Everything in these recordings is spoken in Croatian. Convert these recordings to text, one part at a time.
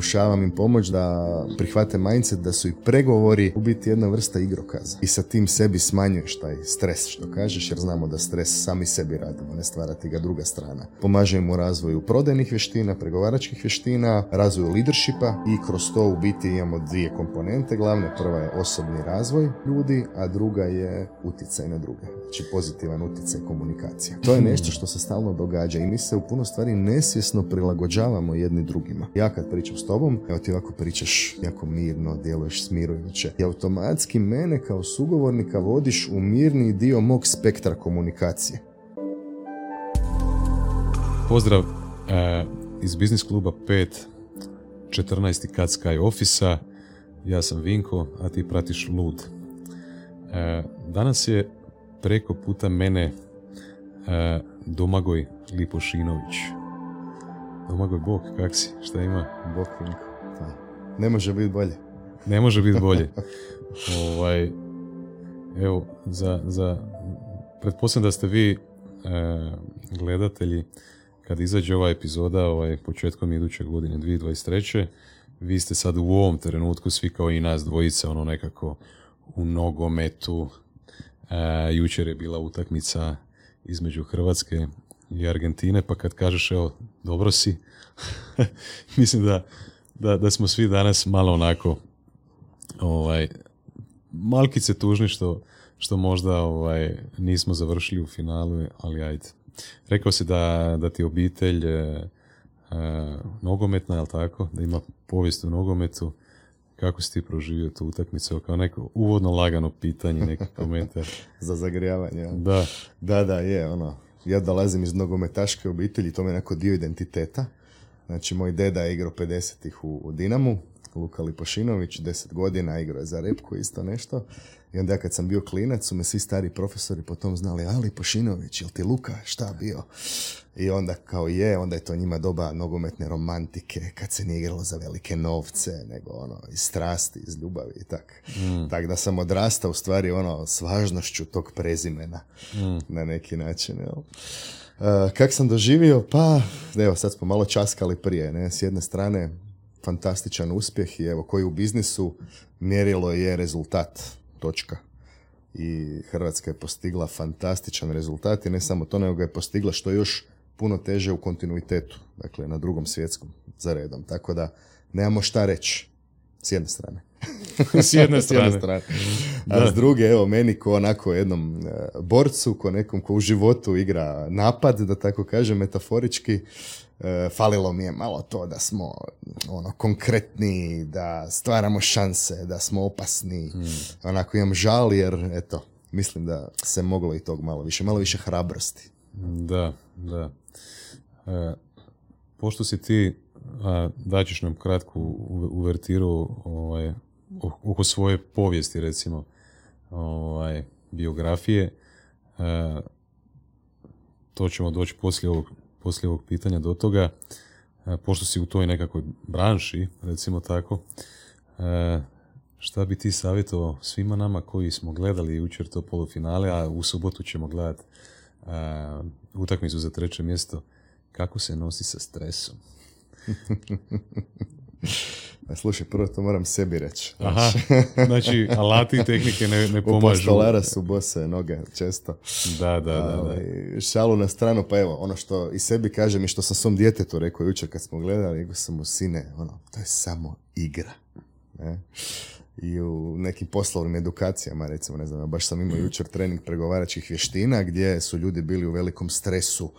pokušavam im pomoći da prihvate mindset da su i pregovori u biti jedna vrsta igrokaza. I sa tim sebi smanjuješ taj stres što kažeš jer znamo da stres sami sebi radimo, ne stvarati ga druga strana. Pomažemo u razvoju prodajnih vještina, pregovaračkih vještina, razvoju leadershipa i kroz to u biti imamo dvije komponente glavne. Prva je osobni razvoj ljudi, a druga je utjecaj na druge. Znači pozitivan utjecaj komunikacija. To je nešto što se stalno događa i mi se u puno stvari nesvjesno prilagođavamo jedni drugima. Ja kad pričam s tobom, evo ti ovako pričaš jako mirno, djeluješ smirujuće. I automatski mene kao sugovornika vodiš u mirni dio mog spektra komunikacije. Pozdrav e, iz Biznis kluba 5, 14. Kat Sky ofisa. Ja sam Vinko, a ti pratiš Lud. E, danas je preko puta mene e, Domagoj Lipošinović. Domagoj Bog, kak si? Šta ima? Bog Vinko. Pa, ne može biti bolje. Ne može biti bolje. ovaj, evo, za, za, pretpostavljam da ste vi e, gledatelji kad izađe ova epizoda ovaj, početkom iduće godine 2023. Vi ste sad u ovom trenutku svi kao i nas dvojica ono nekako u nogometu. E, jučer je bila utakmica između Hrvatske i Argentine, pa kad kažeš evo, dobro si, mislim da, da, da, smo svi danas malo onako ovaj, malkice tužni što, što možda ovaj, nismo završili u finalu, ali ajde. Rekao si da, da ti obitelj e, e, nogometna, je tako? Da ima povijest u nogometu. Kako si ti proživio tu utakmicu? Kao neko uvodno lagano pitanje, neki komentar. Za zagrijavanje. Da. Da, da, je, ono. Ja dolazim iz nogometaške obitelji, to mi je neko dio identiteta. Znači, moj deda je igrao 50-ih u, u Dinamu, Luka Lipošinović, 10 godina, igrao je za repku isto nešto. I onda kad sam bio klinac su me svi stari profesori potom znali, ali Pošinović, jel ti Luka, šta bio? I onda kao je, onda je to njima doba nogometne romantike, kad se nije igralo za velike novce, nego ono, iz strasti, iz ljubavi i tak. Mm. Tak da sam odrastao u stvari ono, s važnošću tog prezimena mm. na neki način, jel? Uh, kak sam doživio? Pa, evo, sad smo malo časkali prije, ne? S jedne strane, fantastičan uspjeh i evo, koji u biznisu mjerilo je rezultat točka. I Hrvatska je postigla fantastičan rezultat i ne samo to, nego ga je postigla što je još puno teže u kontinuitetu, dakle na drugom svjetskom za redom. Tako da nemamo šta reći s jedne strane. s jedne strane. strane. A s druge, evo, meni ko onako jednom e, borcu, ko nekom ko u životu igra napad, da tako kažem, metaforički, e, falilo mi je malo to da smo ono konkretni, da stvaramo šanse, da smo opasni. Hmm. Onako imam žal jer, eto, mislim da se moglo i tog malo više, malo više hrabrosti. Da, da. E, pošto si ti, a, daćeš nam kratku uvertiru ovaj, oko svoje povijesti, recimo, ovaj, biografije, e, to ćemo doći poslije ovog, poslije ovog pitanja do toga, e, pošto si u toj nekakvoj branši, recimo tako, e, šta bi ti savjetovao svima nama koji smo gledali jučer to polufinale, a u subotu ćemo gledati utakmicu za treće mjesto, kako se nosi sa stresom? Slušaj, prvo to moram sebi reći. Aha, znači alati i tehnike ne, ne pomažu. U su bose noge, često. Da, da, da, da. Šalu na stranu, pa evo, ono što i sebi kažem i što sam svom djetetu rekao jučer kad smo gledali, rekao sam mu, sine, ono, to je samo igra. Ne? I u nekim poslovnim edukacijama, recimo, ne znam, baš sam imao jučer trening pregovaračkih vještina gdje su ljudi bili u velikom stresu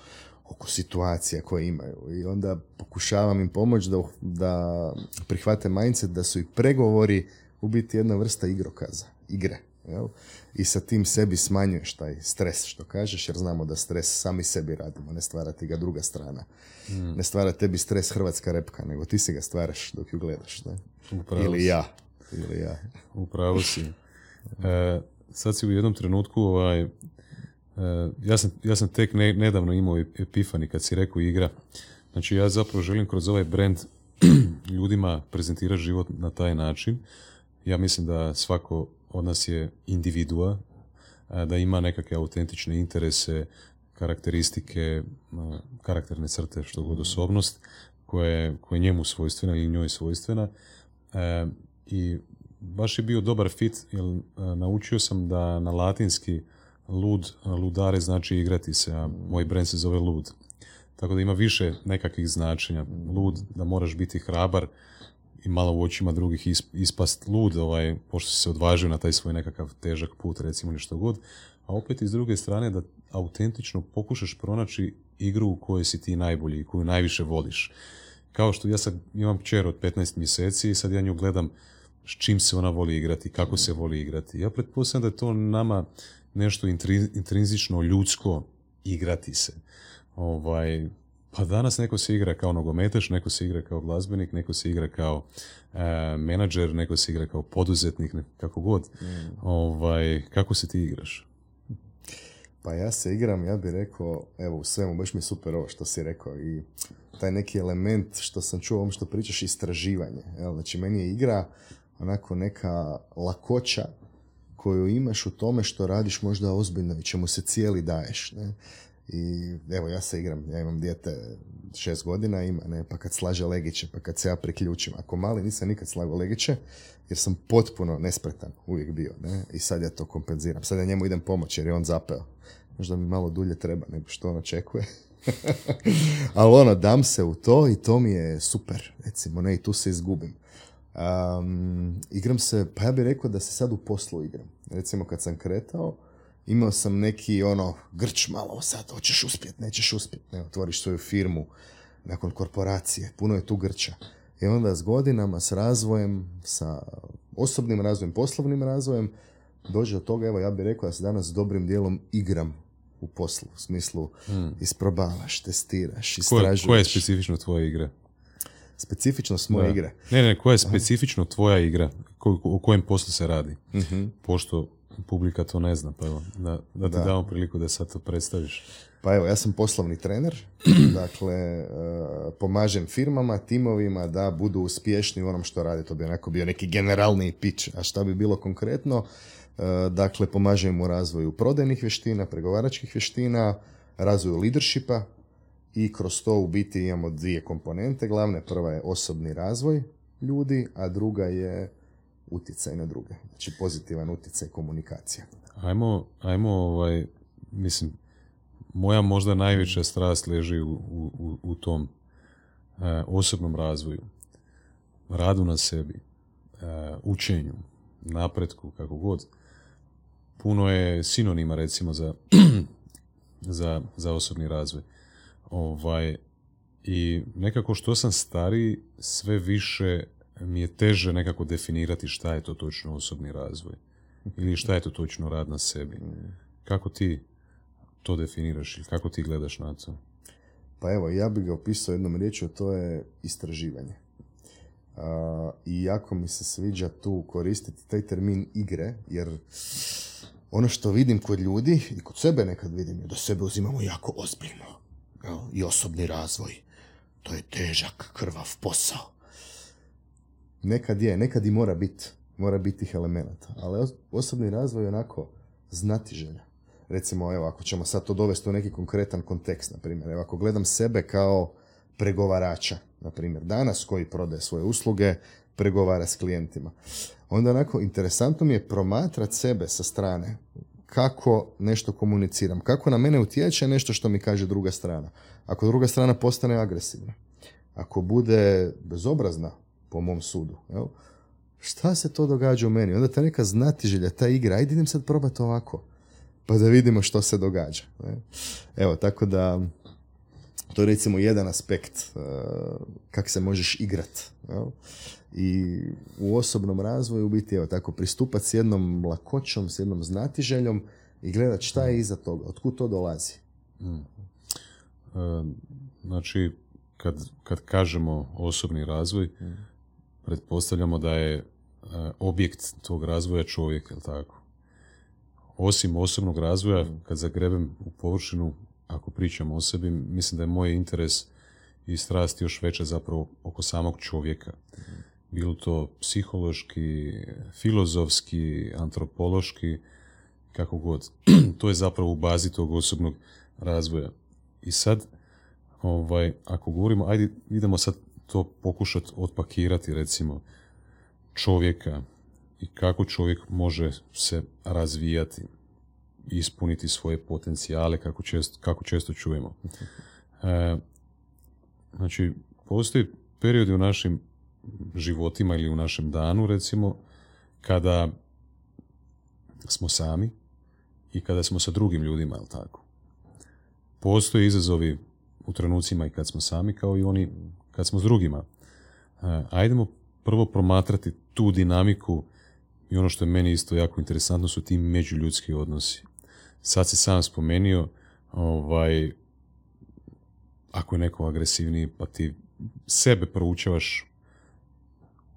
oko situacija koje imaju i onda pokušavam im pomoći da, da prihvate mindset da su i pregovori u biti jedna vrsta igrokaza, igre. Jel? I sa tim sebi smanjuješ taj stres što kažeš, jer znamo da stres sami sebi radimo, ne stvara ti ga druga strana. Hmm. Ne stvara tebi stres hrvatska repka, nego ti si ga stvaraš dok ju gledaš. Ne? Ili ja. Ili ja. Upravo si. E, sad si u jednom trenutku ovaj, E, ja sam, ja sam tek ne, nedavno imao epifani kad si rekao igra. Znači ja zapravo želim kroz ovaj brand ljudima prezentirati život na taj način. Ja mislim da svako od nas je individua, da ima nekakve autentične interese, karakteristike, karakterne crte, što god osobnost, koja je njemu svojstvena ili njoj svojstvena. E, I baš je bio dobar fit, jer e, naučio sam da na latinski lud, ludare znači igrati se, a moj brand se zove lud. Tako da ima više nekakvih značenja. Lud, da moraš biti hrabar i malo u očima drugih ispast lud, ovaj, pošto si se odvažio na taj svoj nekakav težak put, recimo nešto god. A opet iz druge strane da autentično pokušaš pronaći igru u kojoj si ti najbolji i koju najviše voliš. Kao što ja sad imam kćer od 15 mjeseci i sad ja nju gledam s čim se ona voli igrati, kako se voli igrati. Ja pretpostavljam da je to nama nešto intrinzično ljudsko igrati se. Ovaj, pa danas neko se igra kao nogometaš, neko se igra kao glazbenik, neko se igra kao e, menadžer, neko se igra kao poduzetnik, kako god. Mm. Ovaj, kako se ti igraš? Pa ja se igram, ja bih rekao, evo u svemu, baš mi je super ovo što si rekao i taj neki element što sam čuo ovom što pričaš, istraživanje. Jel? Znači, meni je igra onako neka lakoća koju imaš u tome što radiš možda ozbiljno i čemu se cijeli daješ. Ne? I evo, ja se igram, ja imam dijete šest godina ima, ne, pa kad slaže legiće, pa kad se ja priključim. Ako mali nisam nikad slagao legiće, jer sam potpuno nespretan uvijek bio, ne, i sad ja to kompenziram. Sad ja njemu idem pomoći jer je on zapeo. Možda mi malo dulje treba nego što on očekuje. Ali ono, dam se u to i to mi je super, recimo, ne, i tu se izgubim. Um, igram se, pa ja bih rekao da se sad u poslu igram. Recimo kad sam kretao, imao sam neki ono grč malo sad, hoćeš uspjet, nećeš uspjet, ne, otvoriš svoju firmu nakon korporacije, puno je tu grča. I onda s godinama, s razvojem, sa osobnim razvojem, poslovnim razvojem, dođe do toga, evo ja bih rekao da se danas dobrim dijelom igram u poslu, u smislu hmm. isprobavaš, testiraš, istražuješ. Koja je specifično tvoja igra? Specifičnost moje igre? Ne, ne, koja je specifično tvoja igra? Ko, o kojem poslu se radi? uh Pošto publika to ne zna, pa evo, da, da ti da. damo priliku da sad to predstaviš. Pa evo, ja sam poslovni trener, dakle, uh, pomažem firmama, timovima da budu uspješni u onom što rade. To bi onako bio neki generalni pitch. A šta bi bilo konkretno? Uh, dakle, pomažem u razvoju prodajnih vještina, pregovaračkih vještina, razvoju leadershipa i kroz to u biti imamo dvije komponente. Glavne prva je osobni razvoj ljudi, a druga je utjecaj na druge. Znači pozitivan utjecaj komunikacija. Ajmo, ajmo ovaj, mislim, moja možda najveća strast leži u, u, u tom e, osobnom razvoju, radu na sebi, e, učenju, napretku, kako god. Puno je sinonima recimo za, za, za osobni razvoj. Ovaj, I nekako što sam stariji, sve više mi je teže nekako definirati šta je to točno osobni razvoj ili šta je to točno rad na sebi. Kako ti to definiraš ili kako ti gledaš na to? Pa evo, ja bih ga opisao jednom riječju, to je istraživanje. I jako mi se sviđa tu koristiti taj termin igre, jer ono što vidim kod ljudi i kod sebe nekad vidim je da sebe uzimamo jako ozbiljno. I osobni razvoj. To je težak, krvav posao nekad je, nekad i mora biti, mora biti tih elemenata. Ali osobni razvoj je onako znati želja. Recimo, evo, ako ćemo sad to dovesti u neki konkretan kontekst, na primjer, evo, ako gledam sebe kao pregovarača, na primjer, danas koji prodaje svoje usluge, pregovara s klijentima. Onda onako interesantno mi je promatrati sebe sa strane kako nešto komuniciram, kako na mene utječe nešto što mi kaže druga strana. Ako druga strana postane agresivna, ako bude bezobrazna, po mom sudu. Jel? Šta se to događa u meni? Onda ta neka znatiželja, ta igra, ajde idem sad probati ovako, pa da vidimo što se događa. Evo, tako da to je recimo jedan aspekt uh, kak se možeš igrat. Jel? I u osobnom razvoju biti, evo, tako pristupati s jednom lakoćom, s jednom znatiželjom i gledat šta je iza toga, otkud to dolazi. Mm. E, znači, kad, kad kažemo osobni razvoj, mm pretpostavljamo da je e, objekt tog razvoja čovjek, jel tako? Osim osobnog razvoja, kad zagrebem u površinu, ako pričam o sebi, mislim da je moj interes i strast još veća zapravo oko samog čovjeka. Bilo to psihološki, filozofski, antropološki, kako god. to je zapravo u bazi tog osobnog razvoja. I sad, ovaj, ako govorimo, ajde idemo sad to pokušati otpakirati recimo čovjeka i kako čovjek može se razvijati, ispuniti svoje potencijale kako često, kako često čujemo. E, znači, postoji periodi u našim životima ili u našem danu recimo kada smo sami i kada smo sa drugim ljudima, jel tako? Postoje izazovi u trenucima i kad smo sami kao i oni kad smo s drugima. E, ajdemo prvo promatrati tu dinamiku i ono što je meni isto jako interesantno su ti međuljudski odnosi. Sad si sam spomenio, ovaj, ako je neko agresivniji, pa ti sebe proučavaš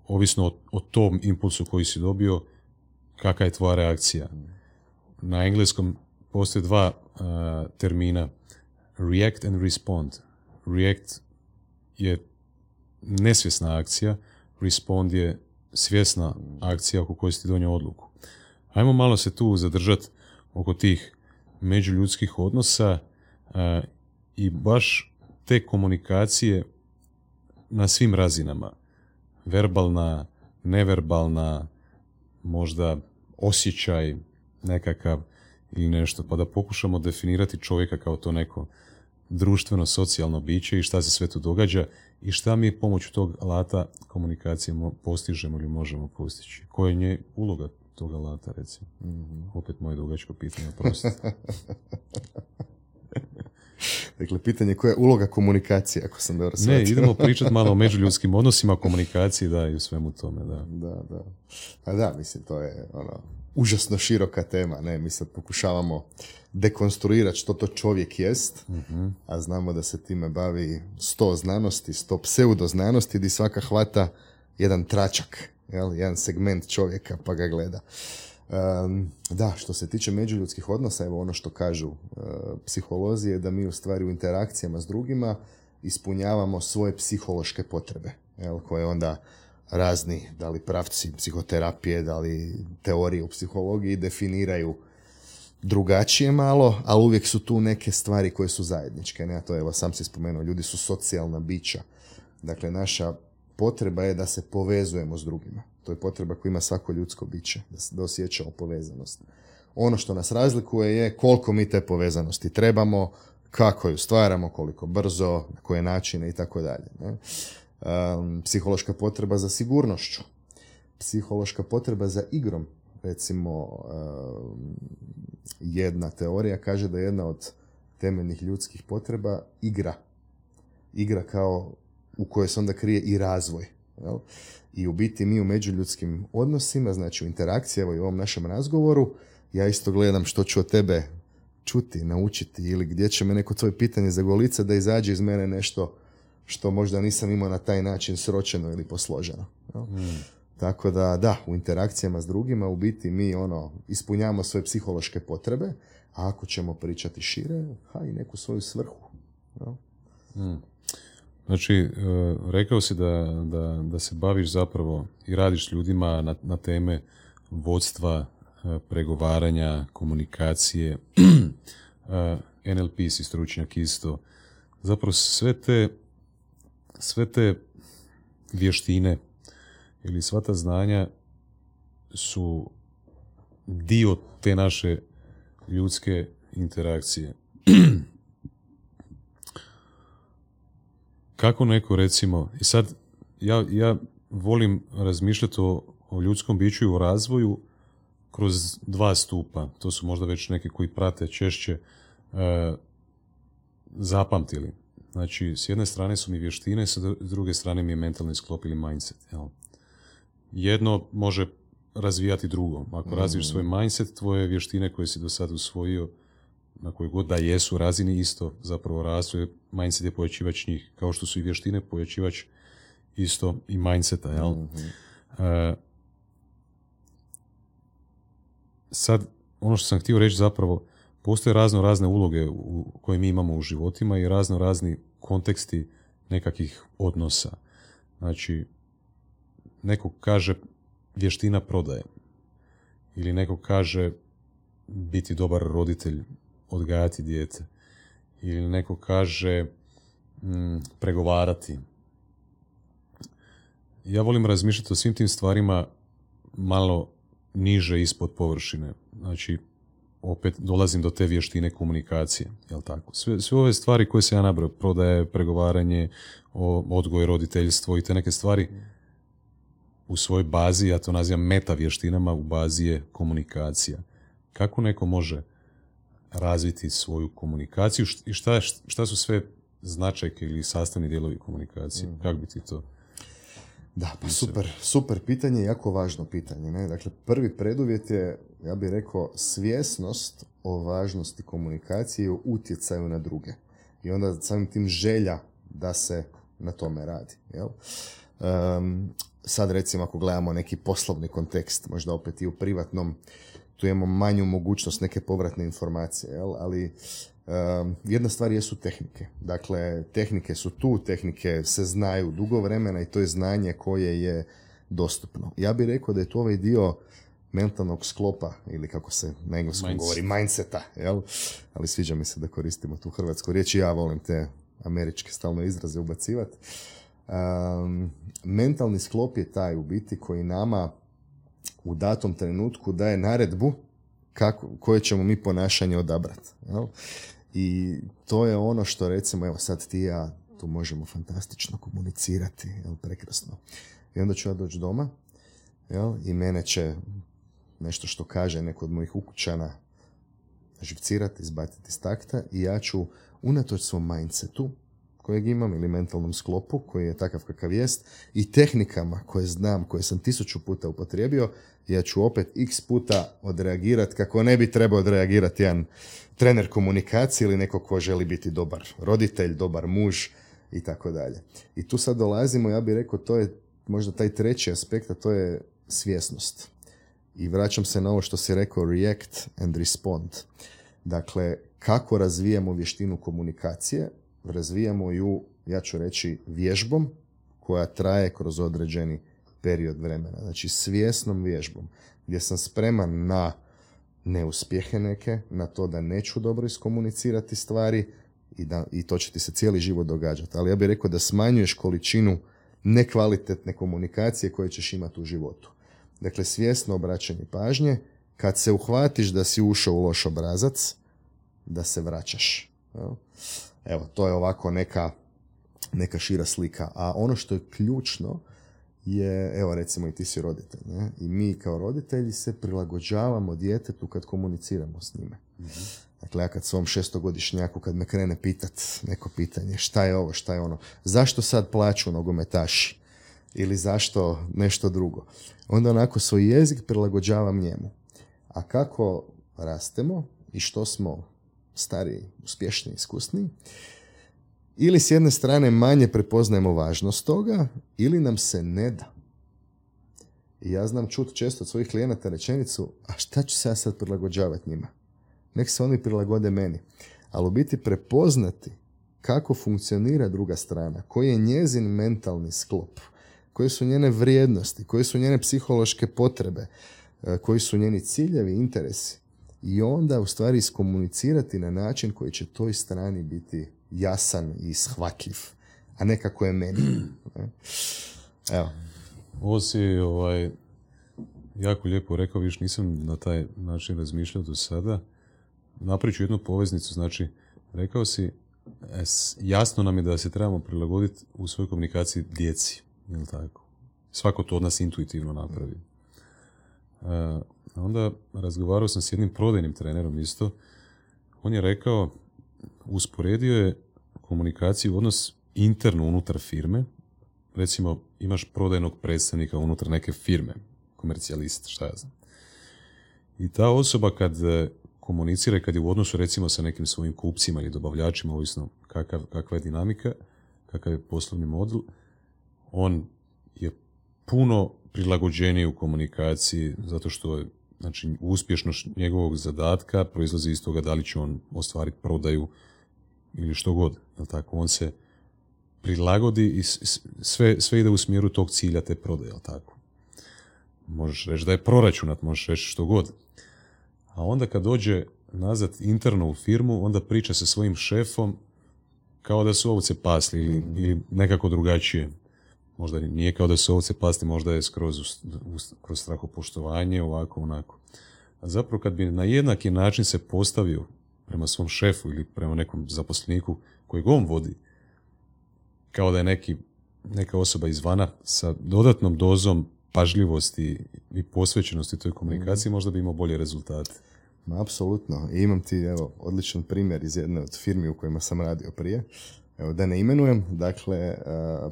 ovisno o, o tom impulsu koji si dobio, kakva je tvoja reakcija. Na engleskom postoje dva uh, termina, react and respond. React je nesvjesna akcija, respond je svjesna akcija oko koje si donio odluku. Ajmo malo se tu zadržati oko tih međuljudskih odnosa uh, i baš te komunikacije na svim razinama. Verbalna, neverbalna, možda osjećaj nekakav ili nešto, pa da pokušamo definirati čovjeka kao to neko društveno, socijalno biće i šta se sve tu događa i šta mi pomoću tog alata komunikacije postižemo ili možemo postići. Koja je nje uloga tog alata, recimo? Mm-hmm. Opet moje dugačko pitanje, prosto. dakle, pitanje koja je uloga komunikacije, ako sam dobro Ne, idemo pričati malo o međuljudskim odnosima, komunikaciji, da, i u svemu tome, da. Da, da. Pa da, mislim, to je ono, užasno široka tema, ne, mi sad pokušavamo dekonstruirati što to čovjek jest, a znamo da se time bavi sto znanosti, sto pseudoznanosti, gdje svaka hvata jedan tračak, jel, jedan segment čovjeka pa ga gleda. Da, što se tiče međuljudskih odnosa, evo ono što kažu uh, psiholozi je da mi u stvari u interakcijama s drugima ispunjavamo svoje psihološke potrebe, jel, koje onda razni, da li pravci psihoterapije, da li teorije u psihologiji definiraju drugačije malo, ali uvijek su tu neke stvari koje su zajedničke. Ne? A to evo, sam si spomenuo, ljudi su socijalna bića. Dakle, naša potreba je da se povezujemo s drugima. To je potreba koju ima svako ljudsko biće, da, da osjećamo povezanost. Ono što nas razlikuje je koliko mi te povezanosti trebamo, kako ju stvaramo, koliko brzo, na koje načine i tako dalje. Psihološka potreba za sigurnošću, psihološka potreba za igrom, recimo jedna teorija kaže da je jedna od temeljnih ljudskih potreba igra. Igra kao u kojoj se onda krije i razvoj. Jel? I u biti mi u međuljudskim odnosima, znači u interakciji, evo i u ovom našem razgovoru, ja isto gledam što ću od tebe čuti, naučiti ili gdje će me neko tvoje pitanje zagolica da izađe iz mene nešto što možda nisam imao na taj način sročeno ili posloženo. Hmm. Tako da, da, u interakcijama s drugima u biti mi ono, ispunjavamo svoje psihološke potrebe, a ako ćemo pričati šire, ha i neku svoju svrhu. Hmm. Znači, e, rekao si da, da, da se baviš zapravo i radiš ljudima na, na teme vodstva, e, pregovaranja, komunikacije, e, NLP si stručnjak isto. Zapravo sve te, sve te vještine ili sva ta znanja su dio te naše ljudske interakcije. Kako neko recimo, i sad ja, ja volim razmišljati o, o ljudskom biću i o razvoju kroz dva stupa. To su možda već neki koji prate češće e, zapamtili. Znači, s jedne strane su mi vještine, s druge strane mi je mentalni sklop ili mindset. Jel? jedno može razvijati drugo. Ako mm. razviješ svoj mindset, tvoje vještine koje si do sada usvojio, na kojoj god da jesu razini isto zapravo rastu, mindset je pojačivač njih, kao što su i vještine pojačivač isto i mindseta, jel? Mm-hmm. E, sad, ono što sam htio reći zapravo, postoje razno razne uloge u, koje mi imamo u životima i razno razni konteksti nekakvih odnosa. Znači, neko kaže vještina prodaje ili neko kaže biti dobar roditelj, odgajati dijete ili neko kaže mm, pregovarati. Ja volim razmišljati o svim tim stvarima malo niže ispod površine. Znači, opet dolazim do te vještine komunikacije, jel tako? Sve, sve ove stvari koje se ja nabrao, prodaje, pregovaranje, odgoj, roditeljstvo i te neke stvari, u svojoj bazi, ja to nazivam meta vještinama, u bazi je komunikacija. Kako neko može razviti svoju komunikaciju i šta, šta su sve značajke ili sastavni dijelovi komunikacije? Mm. Kako bi ti to da, pa super, super pitanje, jako važno pitanje. Ne? Dakle, prvi preduvjet je, ja bih rekao, svjesnost o važnosti komunikacije i o utjecaju na druge. I onda samim tim želja da se na tome radi. Jel? sad recimo ako gledamo neki poslovni kontekst, možda opet i u privatnom, tu imamo manju mogućnost neke povratne informacije, jel? ali jedna stvar jesu tehnike. Dakle, tehnike su tu, tehnike se znaju dugo vremena i to je znanje koje je dostupno. Ja bih rekao da je to ovaj dio mentalnog sklopa ili kako se na engleskom govori, mindseta, jel? ali sviđa mi se da koristimo tu hrvatsku riječ i ja volim te američke stalno izraze ubacivati. Um, mentalni sklop je taj u biti koji nama u datom trenutku daje naredbu kako, koje ćemo mi ponašanje odabrati. I to je ono što recimo, evo sad ti ja tu možemo fantastično komunicirati, jel, prekrasno. I onda ću ja doći doma jel, i mene će nešto što kaže neko od mojih ukućana živcirati, izbaciti iz takta i ja ću unatoč svom mindsetu kojeg imam ili mentalnom sklopu koji je takav kakav jest i tehnikama koje znam, koje sam tisuću puta upotrijebio, ja ću opet x puta odreagirati kako ne bi trebao odreagirati jedan trener komunikacije ili neko ko želi biti dobar roditelj, dobar muž i tako dalje. I tu sad dolazimo, ja bih rekao, to je možda taj treći aspekt, a to je svjesnost. I vraćam se na ovo što si rekao, react and respond. Dakle, kako razvijamo vještinu komunikacije, razvijamo ju, ja ću reći, vježbom koja traje kroz određeni period vremena. Znači, svjesnom vježbom, gdje sam spreman na neuspjehe neke, na to da neću dobro iskomunicirati stvari i, da, i to će ti se cijeli život događati. Ali ja bih rekao da smanjuješ količinu nekvalitetne komunikacije koje ćeš imati u životu. Dakle, svjesno obraćanje pažnje, kad se uhvatiš da si ušao u loš obrazac, da se vraćaš. Evo, to je ovako neka, neka šira slika. A ono što je ključno je, evo recimo i ti si roditelj, ne? i mi kao roditelji se prilagođavamo djetetu kad komuniciramo s njime. mm Dakle, ja kad svom šestogodišnjaku, kad me krene pitat neko pitanje, šta je ovo, šta je ono, zašto sad plaću nogometaši ili zašto nešto drugo, onda onako svoj jezik prilagođavam njemu. A kako rastemo i što smo stariji, uspješniji, iskusniji, ili s jedne strane manje prepoznajemo važnost toga, ili nam se ne da. I ja znam čut često od svojih klijenata rečenicu, a šta ću se ja sad prilagođavati njima? Nek se oni prilagode meni. Ali u biti prepoznati kako funkcionira druga strana, koji je njezin mentalni sklop, koje su njene vrijednosti, koje su njene psihološke potrebe, e, koji su njeni ciljevi, interesi. I onda u stvari iskomunicirati na način koji će toj strani biti jasan i shvatljiv, a ne kako je meni. Evo. Ovo si ovaj, jako lijepo rekao, viš nisam na taj način razmišljao do sada. Napravit ću jednu poveznicu, znači, rekao si, jasno nam je da se trebamo prilagoditi u svojoj komunikaciji djeci, je tako? Svako to od nas intuitivno napravi. Onda razgovarao sam s jednim prodajnim trenerom isto. On je rekao, usporedio je komunikaciju, odnos interno unutar firme, recimo imaš prodajnog predstavnika unutar neke firme, komercijalist, šta ja znam. I ta osoba kad e, komunicira, kad je u odnosu recimo sa nekim svojim kupcima ili dobavljačima, ovisno kakav, kakva je dinamika, kakav je poslovni model, on je puno prilagođeniji u komunikaciji zato što je znači, uspješnost njegovog zadatka proizlazi iz toga da li će on ostvariti prodaju ili što god. Jel tako? On se prilagodi i sve, sve ide u smjeru tog cilja te prodaje, jel tako? Možeš reći da je proračunat, možeš reći što god. A onda kad dođe nazad interno u firmu, onda priča sa svojim šefom kao da su ovce pasli ili, ili nekako drugačije. Možda nije kao da su ovce pasli, možda je skroz kroz strahopoštovanje, ovako, onako. A zapravo kad bi na jednaki način se postavio prema svom šefu ili prema nekom zaposleniku kojeg on vodi, kao da je neki, neka osoba izvana sa dodatnom dozom pažljivosti i posvećenosti toj komunikaciji, možda bi imao bolje rezultate. Ma, apsolutno. I imam ti, evo, odličan primjer iz jedne od firmi u kojima sam radio prije. Evo, da ne imenujem, dakle, eh,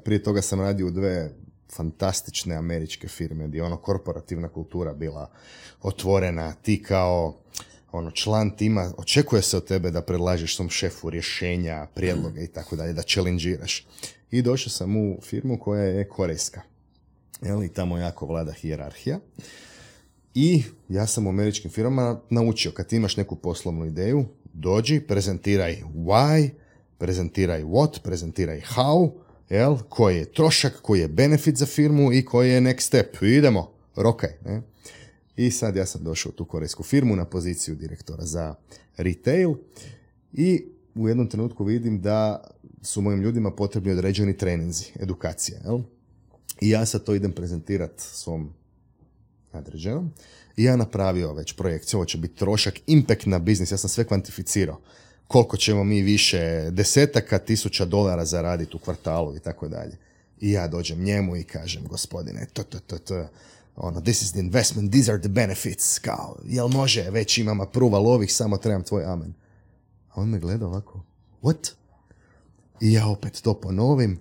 prije toga sam radio u dve fantastične američke firme gdje je ono korporativna kultura bila otvorena, ti kao ono član tima, očekuje se od tebe da predlažeš svom šefu rješenja, prijedloge i tako dalje, da challengeiraš. I došao sam u firmu koja je korejska. I tamo jako vlada hijerarhija. I ja sam u američkim firmama naučio, kad imaš neku poslovnu ideju, dođi, prezentiraj why, prezentiraj what, prezentiraj how, jel, koji je trošak, koji je benefit za firmu i koji je next step. idemo, rokaj. Ne? I sad ja sam došao u tu korejsku firmu na poziciju direktora za retail i u jednom trenutku vidim da su mojim ljudima potrebni određeni treninzi, edukacije. Jel? I ja sad to idem prezentirati svom nadređenom. I ja napravio već projekciju, ovo će biti trošak, impact na biznis, ja sam sve kvantificirao. Koliko ćemo mi više desetaka tisuća dolara zaraditi u kvartalu i tako dalje. I ja dođem njemu i kažem, gospodine, to, to, to, to, ono, this is the investment, these are the benefits, kao, jel može, već imam approval ovih, samo trebam tvoj amen. A on me gleda ovako, what? I ja opet to ponovim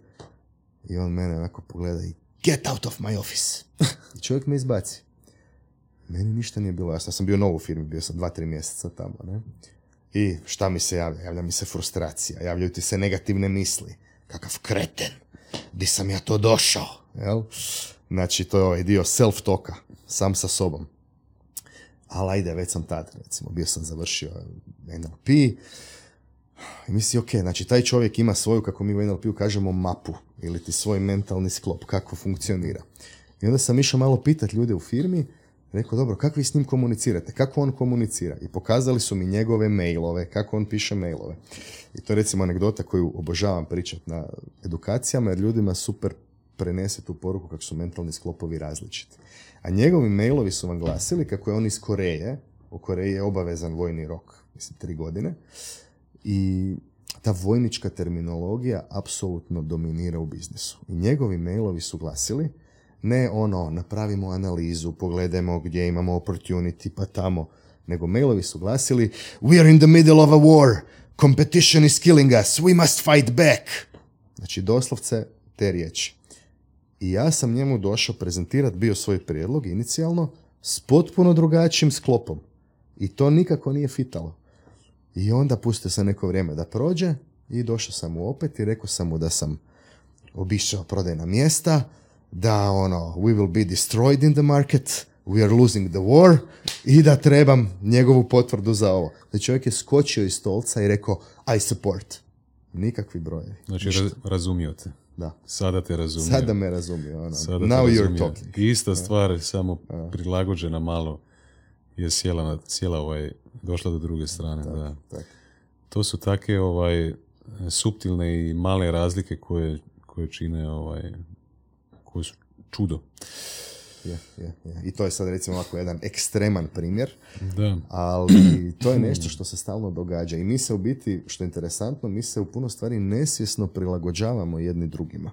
i on mene ovako pogleda i get out of my office. I čovjek me izbaci. Meni ništa nije bilo jasno. Ja sam bio nov u firmi, bio sam dva, tri mjeseca tamo. Ne? I šta mi se javlja? Javlja mi se frustracija, javljaju ti se negativne misli. Kakav kreten, di sam ja to došao? Jel? Znači, to je ovaj dio self-toka, sam sa sobom. Ali ajde, već sam tad, recimo, bio sam završio NLP, i misli, ok, znači taj čovjek ima svoju, kako mi u NLP-u kažemo, mapu ili ti svoj mentalni sklop, kako funkcionira. I onda sam išao malo pitati ljude u firmi, rekao, dobro, kako vi s njim komunicirate? Kako on komunicira? I pokazali su mi njegove mailove, kako on piše mailove. I to je recimo anegdota koju obožavam pričati na edukacijama, jer ljudima super prenese tu poruku kako su mentalni sklopovi različiti. A njegovi mailovi su vam glasili kako je on iz Koreje, u Koreji je obavezan vojni rok, mislim, tri godine, i ta vojnička terminologija apsolutno dominira u biznisu. I njegovi mailovi su glasili, ne ono, napravimo analizu, pogledajmo gdje imamo opportunity, pa tamo, nego mailovi su glasili, we are in the middle of a war, competition is killing us, we must fight back. Znači, doslovce te riječi. I ja sam njemu došao prezentirati bio svoj prijedlog inicijalno s potpuno drugačijim sklopom. I to nikako nije fitalo. I onda pustio sam neko vrijeme da prođe i došao sam mu opet i rekao sam mu da sam obišao prodajna mjesta, da ono, we will be destroyed in the market, we are losing the war i da trebam njegovu potvrdu za ovo. Da čovjek je skočio iz stolca i rekao I support. Nikakvi brojevi. Znači, razumio te. Da. Sada te razumio. Sada me razumio. Ono. Sada Now you're talking. Ista stvar, samo prilagođena malo je sjela, na, sjela ovaj, došla do druge strane. da. Tak. To su take ovaj, suptilne i male razlike koje, koje čine ovaj, koje su čudo. Je, je, je. I to je sad recimo ovako jedan ekstreman primjer, da. ali to je nešto što se stalno događa i mi se u biti, što je interesantno, mi se u puno stvari nesvjesno prilagođavamo jedni drugima.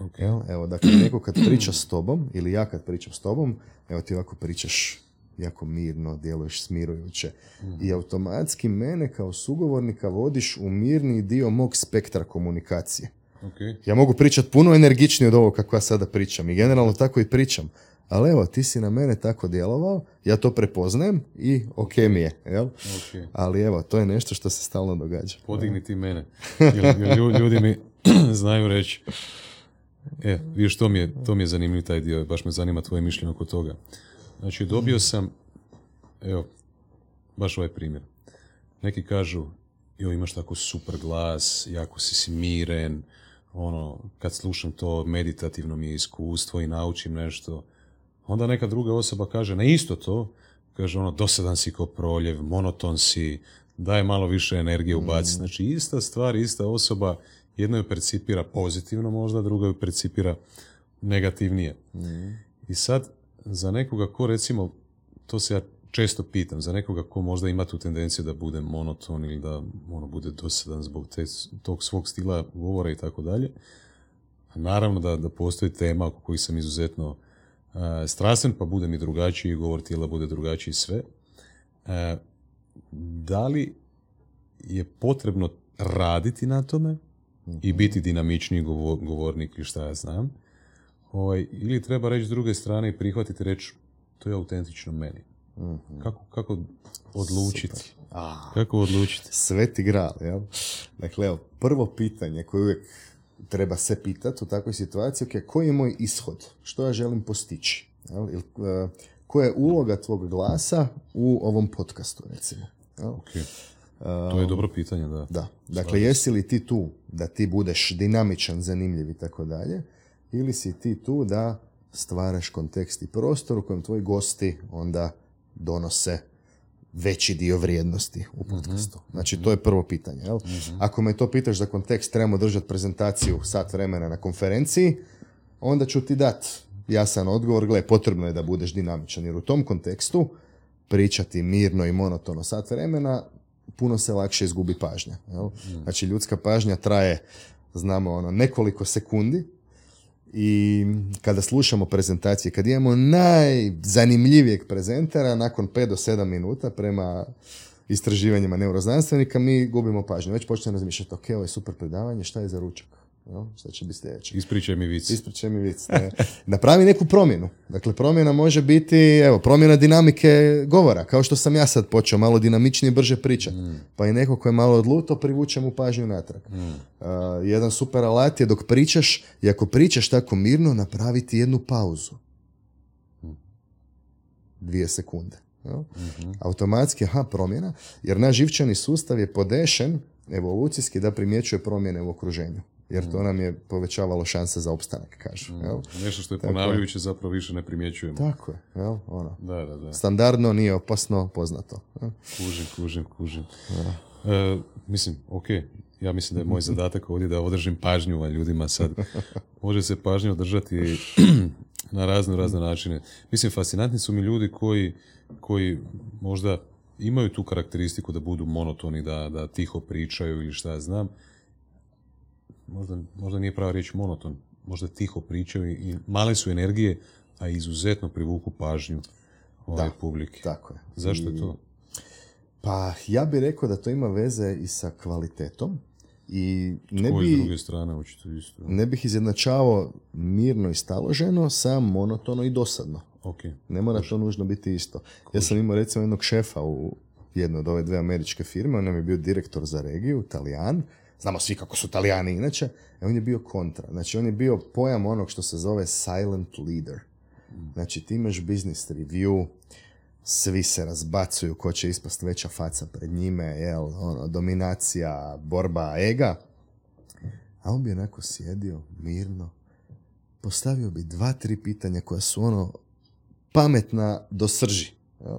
Okay. Evo, evo, dakle, neko kad priča s tobom, ili ja kad pričam s tobom, evo ti ovako pričaš jako mirno, djeluješ smirujuće. I automatski mene kao sugovornika vodiš u mirni dio mog spektra komunikacije. Okay. Ja mogu pričati puno energičnije od ovog kako ja sada pričam i generalno tako i pričam. Ali evo, ti si na mene tako djelovao, ja to prepoznajem i ok mi je, jel? Okay. Ali evo, to je nešto što se stalno događa. Podigni ti mene. Ljudi mi znaju reći. E, vidiš, to mi je, to mi je zanimljiv taj dio, baš me zanima tvoje mišljenje oko toga. Znači, dobio sam, evo, baš ovaj primjer. Neki kažu, jo, imaš tako super glas, jako si smiren, ono, kad slušam to, meditativno mi je iskustvo i naučim nešto. Onda neka druga osoba kaže na isto to, kaže ono, dosadan si ko proljev, monoton si, daje malo više energije ubaci. Znači ista stvar, ista osoba, jedna ju percipira pozitivno možda, druga ju percipira negativnije. I sad, za nekoga ko recimo, to se ja često pitam, za nekoga ko možda ima tu tendenciju da bude monoton ili da ono, bude dosadan zbog te, tog svog stila govora i tako dalje, naravno da, da postoji tema oko kojih sam izuzetno e, strasten, pa bude mi drugačiji, govor tijela bude drugačiji sve. E, da li je potrebno raditi na tome i biti dinamičniji govor, govornik ili šta ja znam, ovaj, ili treba reći s druge strane i prihvatiti reći to je autentično meni. Kako, kako odlučiti? Kako odlučiti? Sveti gral, jel? Dakle, evo, prvo pitanje koje uvijek treba se pitati u takvoj situaciji, ok, koji je moj ishod? Što ja želim postići? Jel? Ili, e, koja je uloga tvog glasa u ovom podcastu, recimo? Jel? Ok. To je dobro pitanje, da. Da. Dakle, jesi li ti tu da ti budeš dinamičan, zanimljiv i tako dalje, ili si ti tu da stvaraš kontekst i prostor u kojem tvoji gosti onda donose veći dio vrijednosti u podcastu. Znači, to je prvo pitanje. Jel? Ako me to pitaš za kontekst, trebamo držati prezentaciju sat vremena na konferenciji, onda ću ti dat jasan odgovor, gle, potrebno je da budeš dinamičan, jer u tom kontekstu pričati mirno i monotono sat vremena, puno se lakše izgubi pažnja. Jel? Znači, ljudska pažnja traje, znamo, ono, nekoliko sekundi, i kada slušamo prezentacije, kad imamo najzanimljivijeg prezentera, nakon 5 do 7 minuta prema istraživanjima neuroznanstvenika, mi gubimo pažnju. Već počnemo razmišljati, ok, ovo je super predavanje, šta je za ručak? No, šta će biti sljedeće? Ispričaj mi vic. Ispričaj mi vic. Ne. Napravi neku promjenu. Dakle, promjena može biti, evo, promjena dinamike govora, kao što sam ja sad počeo malo dinamičnije, brže pričati. Pa i neko ko je malo odluto, privuče mu pažnju natrag. Uh, jedan super alat je dok pričaš, i ako pričaš tako mirno, napraviti jednu pauzu. Dvije sekunde. jel? Automatski, aha, promjena, jer naš živčani sustav je podešen evolucijski da primjećuje promjene u okruženju. Jer to nam je povećavalo šanse za opstanak, kažu. Jel? Nešto što je Tako ponavljajuće zapravo više ne primjećujemo. Tako je, jel? Ono. Da, da, da. Standardno, nije opasno, poznato. jel? Kužim, kužim, kužim. E, mislim, ok, ja mislim da je moj zadatak ovdje da održim pažnju ovaj ljudima sad. Može se pažnju održati na razne, razne načine. Mislim, fascinantni su mi ljudi koji, koji možda imaju tu karakteristiku da budu monotoni, da, da tiho pričaju ili šta ja znam. Možda, možda nije prava riječ monoton, možda tiho pričaju i male su energije, a izuzetno privuku pažnju ove Da, publike. Tako je. Zašto je to? Pa ja bih rekao da to ima veze i sa kvalitetom i ne, bi, druge strane očito isto. ne bih izjednačavao mirno i staloženo sa monotono i dosadno. Ok. Ne mora to nužno biti isto. Ja sam imao recimo jednog šefa u jednoj od ove dve američke firme, on nam je bio direktor za regiju, Talijan, znamo svi kako su Talijani inače, e on je bio kontra. Znači on je bio pojam onog što se zove silent leader. Znači ti imaš business review, svi se razbacuju ko će ispast veća faca pred njime, jel, ono, dominacija, borba ega. A on bi onako sjedio mirno, postavio bi dva, tri pitanja koja su ono pametna do srži. jel.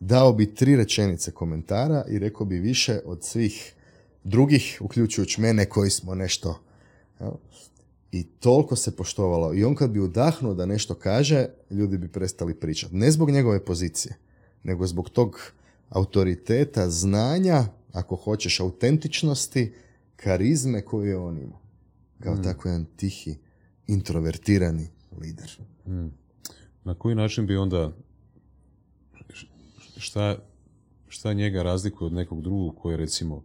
Dao bi tri rečenice komentara i rekao bi više od svih drugih, uključujući mene koji smo nešto jel. I toliko se poštovalo. I on kad bi udahnuo da nešto kaže, ljudi bi prestali pričati. Ne zbog njegove pozicije, nego zbog tog autoriteta, znanja, ako hoćeš, autentičnosti, karizme koju je on imao. Kao tako jedan tihi, introvertirani lider. Na koji način bi onda šta, šta njega razlikuje od nekog drugog koji je recimo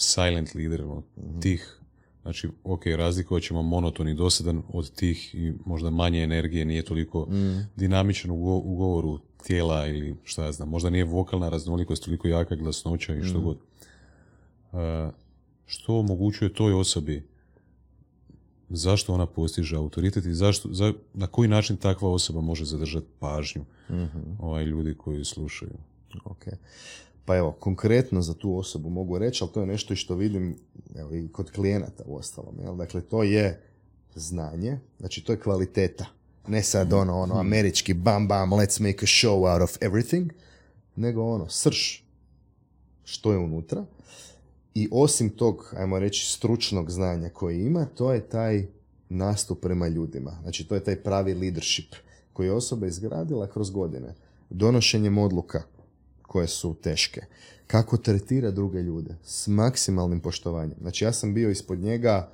silent leader, ono, tih Znači, ok, razlikovat ćemo monoton i dosadan od tih i možda manje energije, nije toliko dinamičan u, go- u govoru tijela ili šta ja znam. Možda nije vokalna raznolikost toliko jaka glasnoća i što god. E, što omogućuje toj osobi zašto ona postiže autoritet i zašto, za, na koji način takva osoba može zadržati pažnju ovaj, ljudi koji ju slušaju. Ok. Pa evo, konkretno za tu osobu mogu reći, ali to je nešto što vidim evo, i kod klijenata u ostalom. Jel? Dakle, to je znanje, znači to je kvaliteta. Ne sad ono, ono, američki bam bam, let's make a show out of everything, nego ono, srž. što je unutra. I osim tog, ajmo reći, stručnog znanja koji ima, to je taj nastup prema ljudima. Znači, to je taj pravi leadership koji je osoba izgradila kroz godine. Donošenjem odluka koje su teške. Kako tretira druge ljude s maksimalnim poštovanjem. Znači, ja sam bio ispod njega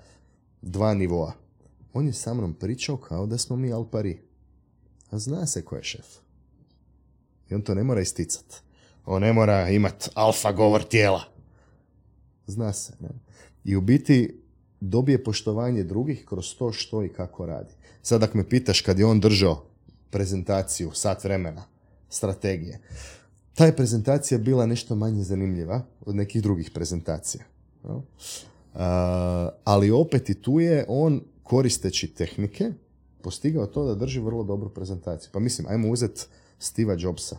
dva nivoa. On je sa mnom pričao kao da smo mi alpari. A zna se ko je šef. I on to ne mora isticat. On ne mora imat alfa govor tijela. Zna se. Ne? I u biti dobije poštovanje drugih kroz to što i kako radi. Sad ako me pitaš kad je on držao prezentaciju sat vremena strategije, ta je prezentacija bila nešto manje zanimljiva od nekih drugih prezentacija. Uh, ali opet i tu je on koristeći tehnike postigao to da drži vrlo dobru prezentaciju. Pa mislim, ajmo uzeti Steve'a Jobsa.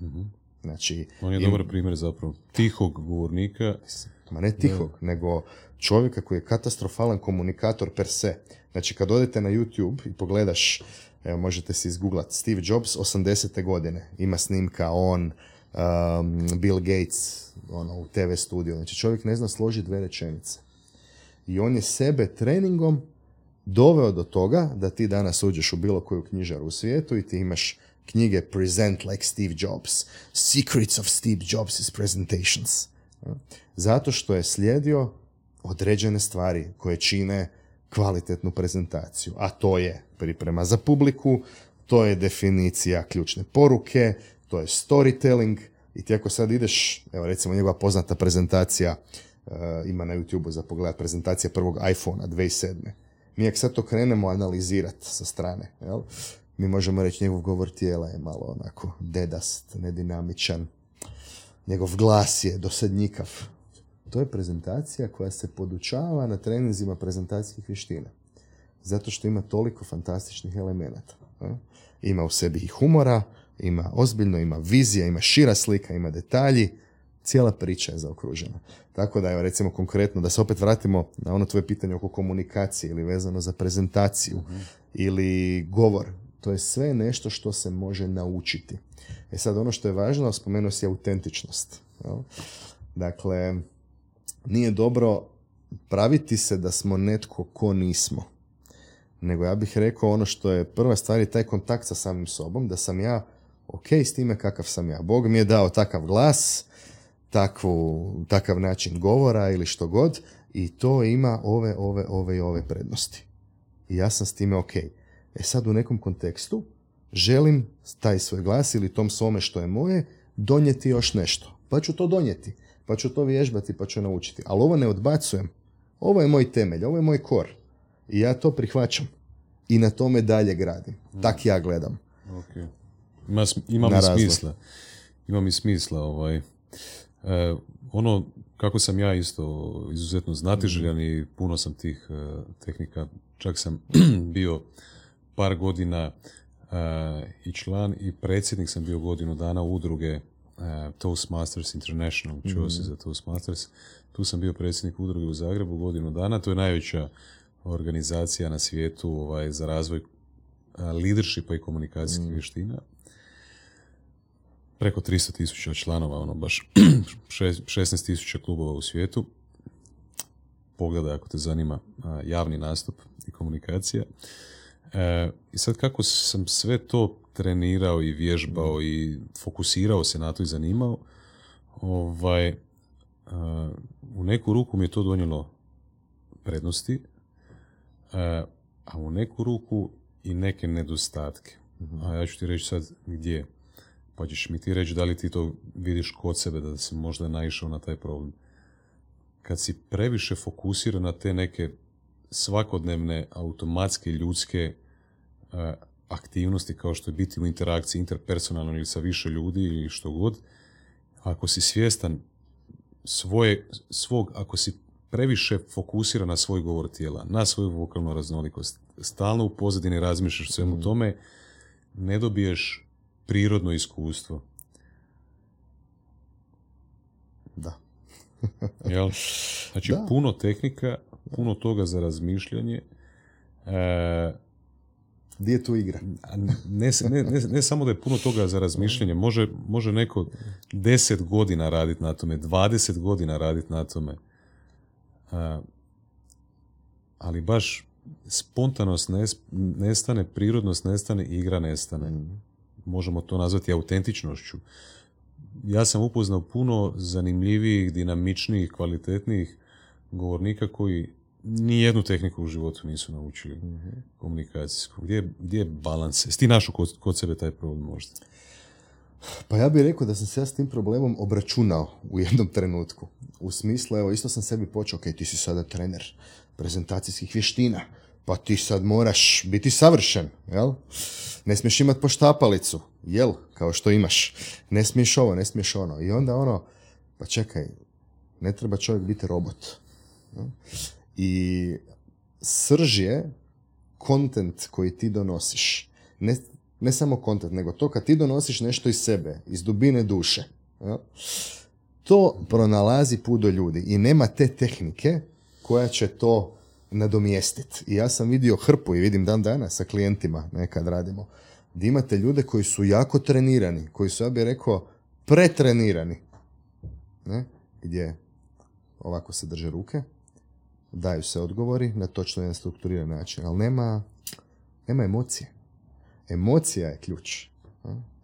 Mhm. Znači, On je im- dobar primjer zapravo tihog govornika. ma ne tihog, nego čovjeka koji je katastrofalan komunikator per se. Znači, kad odete na YouTube i pogledaš, evo, možete si izgooglat, Steve Jobs 80. godine, ima snimka on, um, Bill Gates, ono, u TV studiju. Znači, čovjek ne zna složiti dve rečenice. I on je sebe treningom doveo do toga da ti danas uđeš u bilo koju knjižaru u svijetu i ti imaš knjige Present like Steve Jobs, Secrets of Steve Jobs' presentations. Zato što je slijedio određene stvari koje čine kvalitetnu prezentaciju, a to je priprema za publiku, to je definicija ključne poruke, to je storytelling i ti ako sad ideš, evo recimo njegova poznata prezentacija uh, ima na YouTube za pogled prezentacija prvog iPhonea 2007. Mi ako sad to krenemo analizirati sa strane, jel? mi možemo reći njegov govor tijela je malo onako dedast, nedinamičan, njegov glas je dosadnjikav. To je prezentacija koja se podučava na treninzima prezentacijskih vještina. Zato što ima toliko fantastičnih elemenata. Ima u sebi i humora, ima ozbiljno, ima vizija, ima šira slika, ima detalji. Cijela priča je zaokružena. Tako da, evo, recimo konkretno, da se opet vratimo na ono tvoje pitanje oko komunikacije ili vezano za prezentaciju ili govor. To je sve nešto što se može naučiti. E sad, ono što je važno, spomenuo si autentičnost. jel? Dakle, nije dobro praviti se da smo netko ko nismo. Nego ja bih rekao ono što je prva stvar je taj kontakt sa samim sobom, da sam ja ok s time kakav sam ja. Bog mi je dao takav glas, takvu, takav način govora ili što god i to ima ove, ove, ove i ove prednosti. I ja sam s time ok. E sad u nekom kontekstu želim taj svoj glas ili tom svome što je moje donijeti još nešto. Pa ću to donijeti, pa ću to vježbati, pa ću naučiti. Ali ovo ne odbacujem. Ovo je moj temelj, ovo je moj kor. I ja to prihvaćam. I na tome dalje gradim. Tak ja gledam. Ok. Ima, ima mi smisla. Ima mi smisla ovaj. E, ono kako sam ja isto izuzetno znatiželjan i puno sam tih e, tehnika, čak sam bio par godina e, i član i predsjednik sam bio godinu dana udruge Toastmasters International, čuo si za Toastmasters. Tu sam bio predsjednik udruge u Zagrebu godinu dana, to je najveća organizacija na svijetu ovaj, za razvoj a, leadershipa i komunikacijskih vještina. Preko 300 tisuća članova, ono baš šest- 16 tisuća klubova u svijetu. Pogledaj ako te zanima javni nastup i komunikacija. E, I sad kako sam sve to trenirao i vježbao i fokusirao se na to i zanimao, ovaj, a, u neku ruku mi je to donijelo prednosti, a, a u neku ruku i neke nedostatke. A ja ću ti reći sad gdje. Pa ćeš mi ti reći da li ti to vidiš kod sebe, da si možda naišao na taj problem. Kad si previše fokusiran na te neke svakodnevne, automatske, ljudske e, aktivnosti kao što je biti u interakciji interpersonalno ili sa više ljudi ili što god, ako si svjestan svoje, svog, ako si previše fokusiran na svoj govor tijela, na svoju vokalnu raznolikost, stalno u pozadini razmišljaš o svemu tome, ne dobiješ prirodno iskustvo. Da. Jel? Znači, Da. puno tehnika, puno toga za razmišljanje. E, Di je tu igra? Ne, ne, ne, ne samo da je puno toga za razmišljanje, može, može neko deset godina raditi na tome, dvadeset godina raditi na tome. A, ali baš spontanost nes- nestane, prirodnost nestane, igra nestane. Možemo to nazvati autentičnošću. Ja sam upoznao puno zanimljivijih, dinamičnijih, kvalitetnijih govornika koji ni jednu tehniku u životu nisu naučili komunikacijsku. Gdje, je- gdje je balans? Jesi ti našao kod, kod sebe taj problem možda? Pa ja bih rekao da sam se ja s tim problemom obračunao u jednom trenutku. U smislu, evo, isto sam sebi počeo, ok, ti si sada trener prezentacijskih vještina, pa ti sad moraš biti savršen, jel? Ne smiješ imat poštapalicu, jel? Kao što imaš. Ne smiješ ovo, ne smiješ ono. I onda ono, pa čekaj, ne treba čovjek biti robot. jel? I srž je kontent koji ti donosiš. Ne, ne samo kontent, nego to kad ti donosiš nešto iz sebe, iz dubine duše. jel? To pronalazi put do ljudi i nema te tehnike koja će to nadomjestiti. I ja sam vidio hrpu i vidim dan danas sa klijentima nekad radimo. Da imate ljude koji su jako trenirani, koji su, ja bih rekao, pretrenirani. Ne? Gdje ovako se drže ruke, daju se odgovori na točno jedan strukturiran način, ali nema, nema emocije. Emocija je ključ.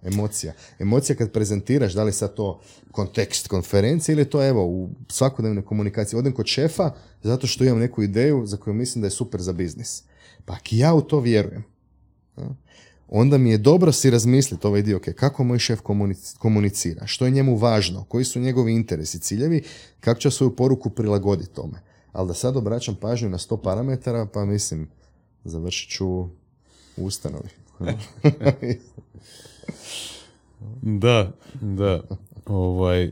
Emocija. Emocija kad prezentiraš, da li sad to kontekst konferencije ili to evo u svakodnevnoj komunikaciji. Odem kod šefa zato što imam neku ideju za koju mislim da je super za biznis. Pa ako ja u to vjerujem, onda mi je dobro si razmisliti ovaj dio, ok, kako moj šef komunic- komunicira, što je njemu važno, koji su njegovi interesi, ciljevi, kako će svoju poruku prilagoditi tome. Ali da sad obraćam pažnju na sto parametara, pa mislim, završit ću u ustanovi. Da, da. Ovaj,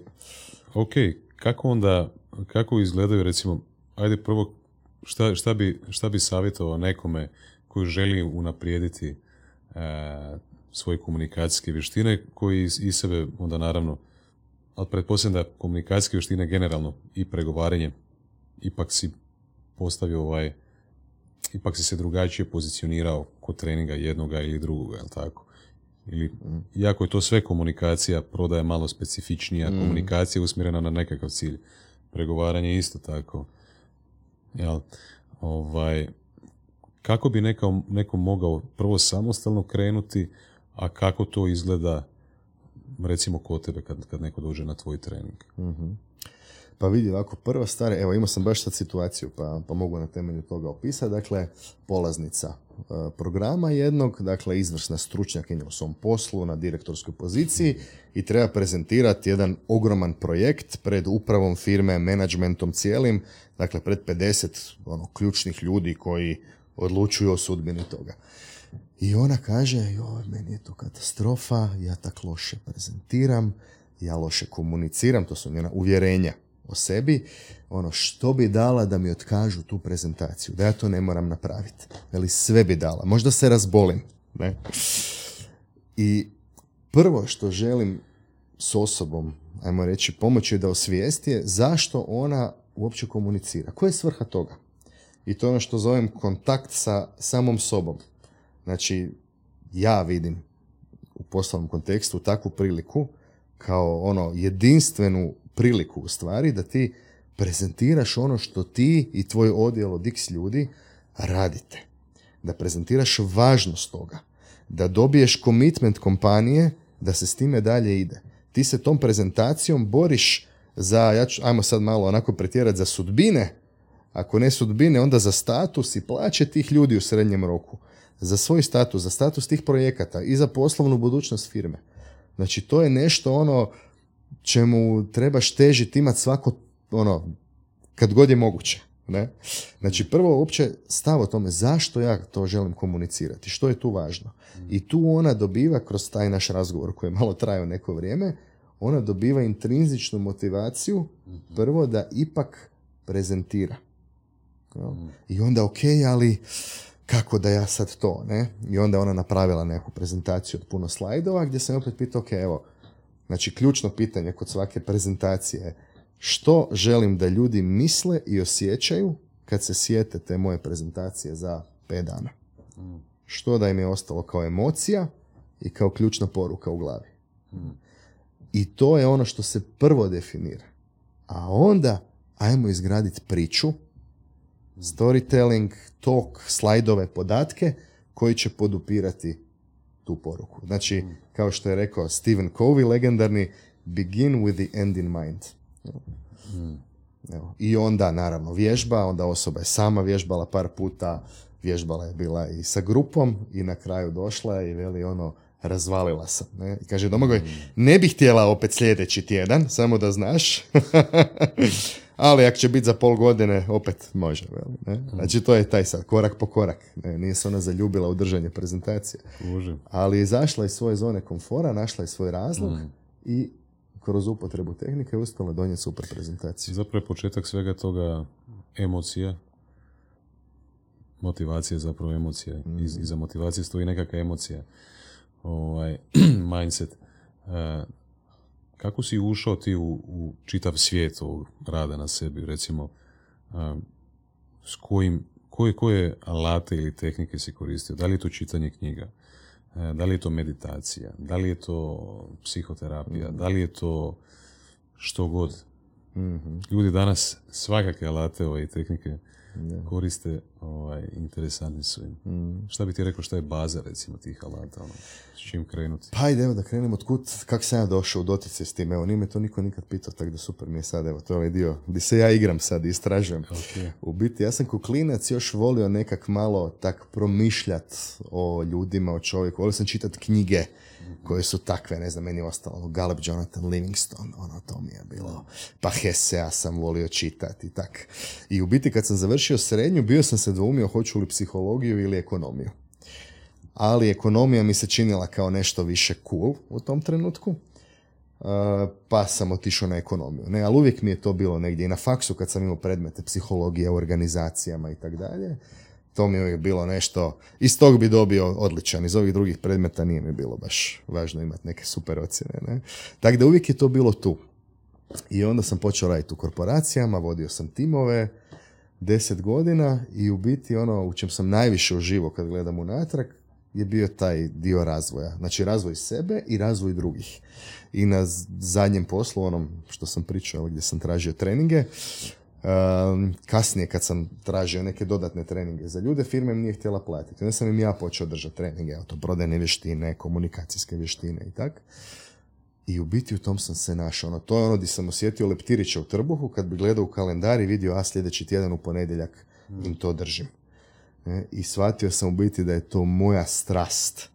ok, kako onda, kako izgledaju recimo, ajde prvo, šta, šta, bi, šta bi savjetovao nekome koji želi unaprijediti e, svoje komunikacijske vještine, koji iz, iz sebe onda naravno, ali pretpostavljam da komunikacijske vještine generalno i pregovaranje, ipak si postavio ovaj, ipak si se drugačije pozicionirao kod treninga jednoga ili drugoga, jel tako? Ili, iako je to sve komunikacija, prodaja malo specifičnija, komunikacija je usmjerena na nekakav cilj. Pregovaranje je isto tako. Jel? Ovaj, kako bi neko, neko mogao prvo samostalno krenuti, a kako to izgleda recimo kod tebe kad, kad neko dođe na tvoj trening? Pa vidi ovako, prva stvar, evo imao sam baš sad situaciju pa, pa mogu na temelju toga opisati, dakle polaznica e, programa jednog, dakle izvrsna stručnjakinja u svom poslu na direktorskoj poziciji i treba prezentirati jedan ogroman projekt pred upravom firme, menadžmentom cijelim, dakle pred 50 ono, ključnih ljudi koji odlučuju o sudbini toga. I ona kaže, joj, meni je to katastrofa, ja tak loše prezentiram, ja loše komuniciram, to su njena uvjerenja o sebi, ono, što bi dala da mi otkažu tu prezentaciju, da ja to ne moram napraviti. Veli, sve bi dala, možda se razbolim, ne? I prvo što želim s osobom, ajmo reći, pomoći da osvijesti je zašto ona uopće komunicira. Koja je svrha toga? I to je ono što zovem kontakt sa samom sobom. Znači, ja vidim u poslovnom kontekstu takvu priliku kao ono jedinstvenu priliku u stvari da ti prezentiraš ono što ti i tvoj odjel od x ljudi radite. Da prezentiraš važnost toga. Da dobiješ komitment kompanije da se s time dalje ide. Ti se tom prezentacijom boriš za, ja ću, ajmo sad malo onako pretjerati, za sudbine ako ne sudbine, onda za status i plaće tih ljudi u srednjem roku. Za svoj status, za status tih projekata i za poslovnu budućnost firme. Znači, to je nešto ono čemu trebaš težiti imati svako, ono, kad god je moguće. Ne? Znači, prvo uopće stav o tome zašto ja to želim komunicirati, što je tu važno. I tu ona dobiva kroz taj naš razgovor koji je malo trajao neko vrijeme, ona dobiva intrinzičnu motivaciju prvo da ipak prezentira. I onda ok, ali kako da ja sad to, ne? I onda ona napravila neku prezentaciju od puno slajdova gdje sam opet pitao, ok, evo, znači ključno pitanje kod svake prezentacije je što želim da ljudi misle i osjećaju kad se sjete te moje prezentacije za pet dana. što da im je ostalo kao emocija i kao ključna poruka u glavi. I to je ono što se prvo definira. A onda ajmo izgraditi priču, storytelling, talk, slajdove, podatke koji će podupirati tu poruku. Znači, kao što je rekao Stephen Covey, legendarni, begin with the end in mind. Evo. I onda, naravno, vježba, onda osoba je sama vježbala par puta, vježbala je bila i sa grupom i na kraju došla i veli ono, razvalila sam. Ne? I kaže, Domagoj, ne bih htjela opet sljedeći tjedan, samo da znaš. Ali ako će biti za pol godine, opet može. Ne? Znači, to je taj sad, korak po korak. Ne? Nije se ona zaljubila u držanje prezentacije. Može. Ali je izašla iz svoje zone komfora, našla je svoj razlog i kroz upotrebu tehnike uspjela donijeti super prezentaciju. Zapravo je početak svega toga emocija. Motivacija je zapravo emocija. Iz, iza motivacije stoji nekakva emocija. Ovaj, mindset. E, kako si ušao ti u, u čitav svijet ovog rada na sebi, recimo, e, s kojim, koje, koje alate ili tehnike si koristio? Da li je to čitanje knjiga? E, Da li je to meditacija? Da li je to psihoterapija? Da li je to što god? Ljudi danas svakakve alate ove i tehnike koriste, ovaj, interesantni su im. Šta bi ti rekao, šta je baza recimo tih alata? Ono, s čim krenuti? Pa ajde, evo da krenemo od kut, kako sam ja došao u doticaj s tim, evo, nije me to niko nikad pitao, tako da super mi je sad, evo, to je ovaj dio gdje se ja igram sad, istražujem. Ok. U biti, ja sam ko klinac još volio nekak malo tak promišljat o ljudima, o čovjeku, volio sam čitat knjige koje su takve, ne znam, meni je ostalo, ono, Galeb Jonathan Livingston, ono, to mi je bilo, pa Hesea sam volio čitati, tak. I u biti, kad sam završio srednju, bio sam se dvoumio hoću li psihologiju ili ekonomiju. Ali ekonomija mi se činila kao nešto više cool u tom trenutku. Uh, pa sam otišao na ekonomiju. Ne, ali uvijek mi je to bilo negdje i na faksu kad sam imao predmete psihologije, u organizacijama i tak dalje. To mi je uvijek bilo nešto, iz tog bi dobio odličan, iz ovih drugih predmeta nije mi bilo baš važno imati neke super ocjene. Ne? Tako da uvijek je to bilo tu. I onda sam počeo raditi u korporacijama, vodio sam timove, deset godina i u biti ono u čem sam najviše uživao kad gledam unatrag je bio taj dio razvoja. Znači razvoj sebe i razvoj drugih. I na zadnjem poslu, onom što sam pričao gdje sam tražio treninge, um, kasnije kad sam tražio neke dodatne treninge za ljude, firma im nije htjela platiti. Onda sam im ja počeo držati treninge, to prodajne vještine, komunikacijske vještine i tak. I u biti u tom sam se našao. Ono, to je ono gdje sam osjetio leptirića u trbuhu kad bi gledao u kalendar i vidio, a sljedeći tjedan u ponedjeljak im to držim. E, I shvatio sam u biti da je to moja strast.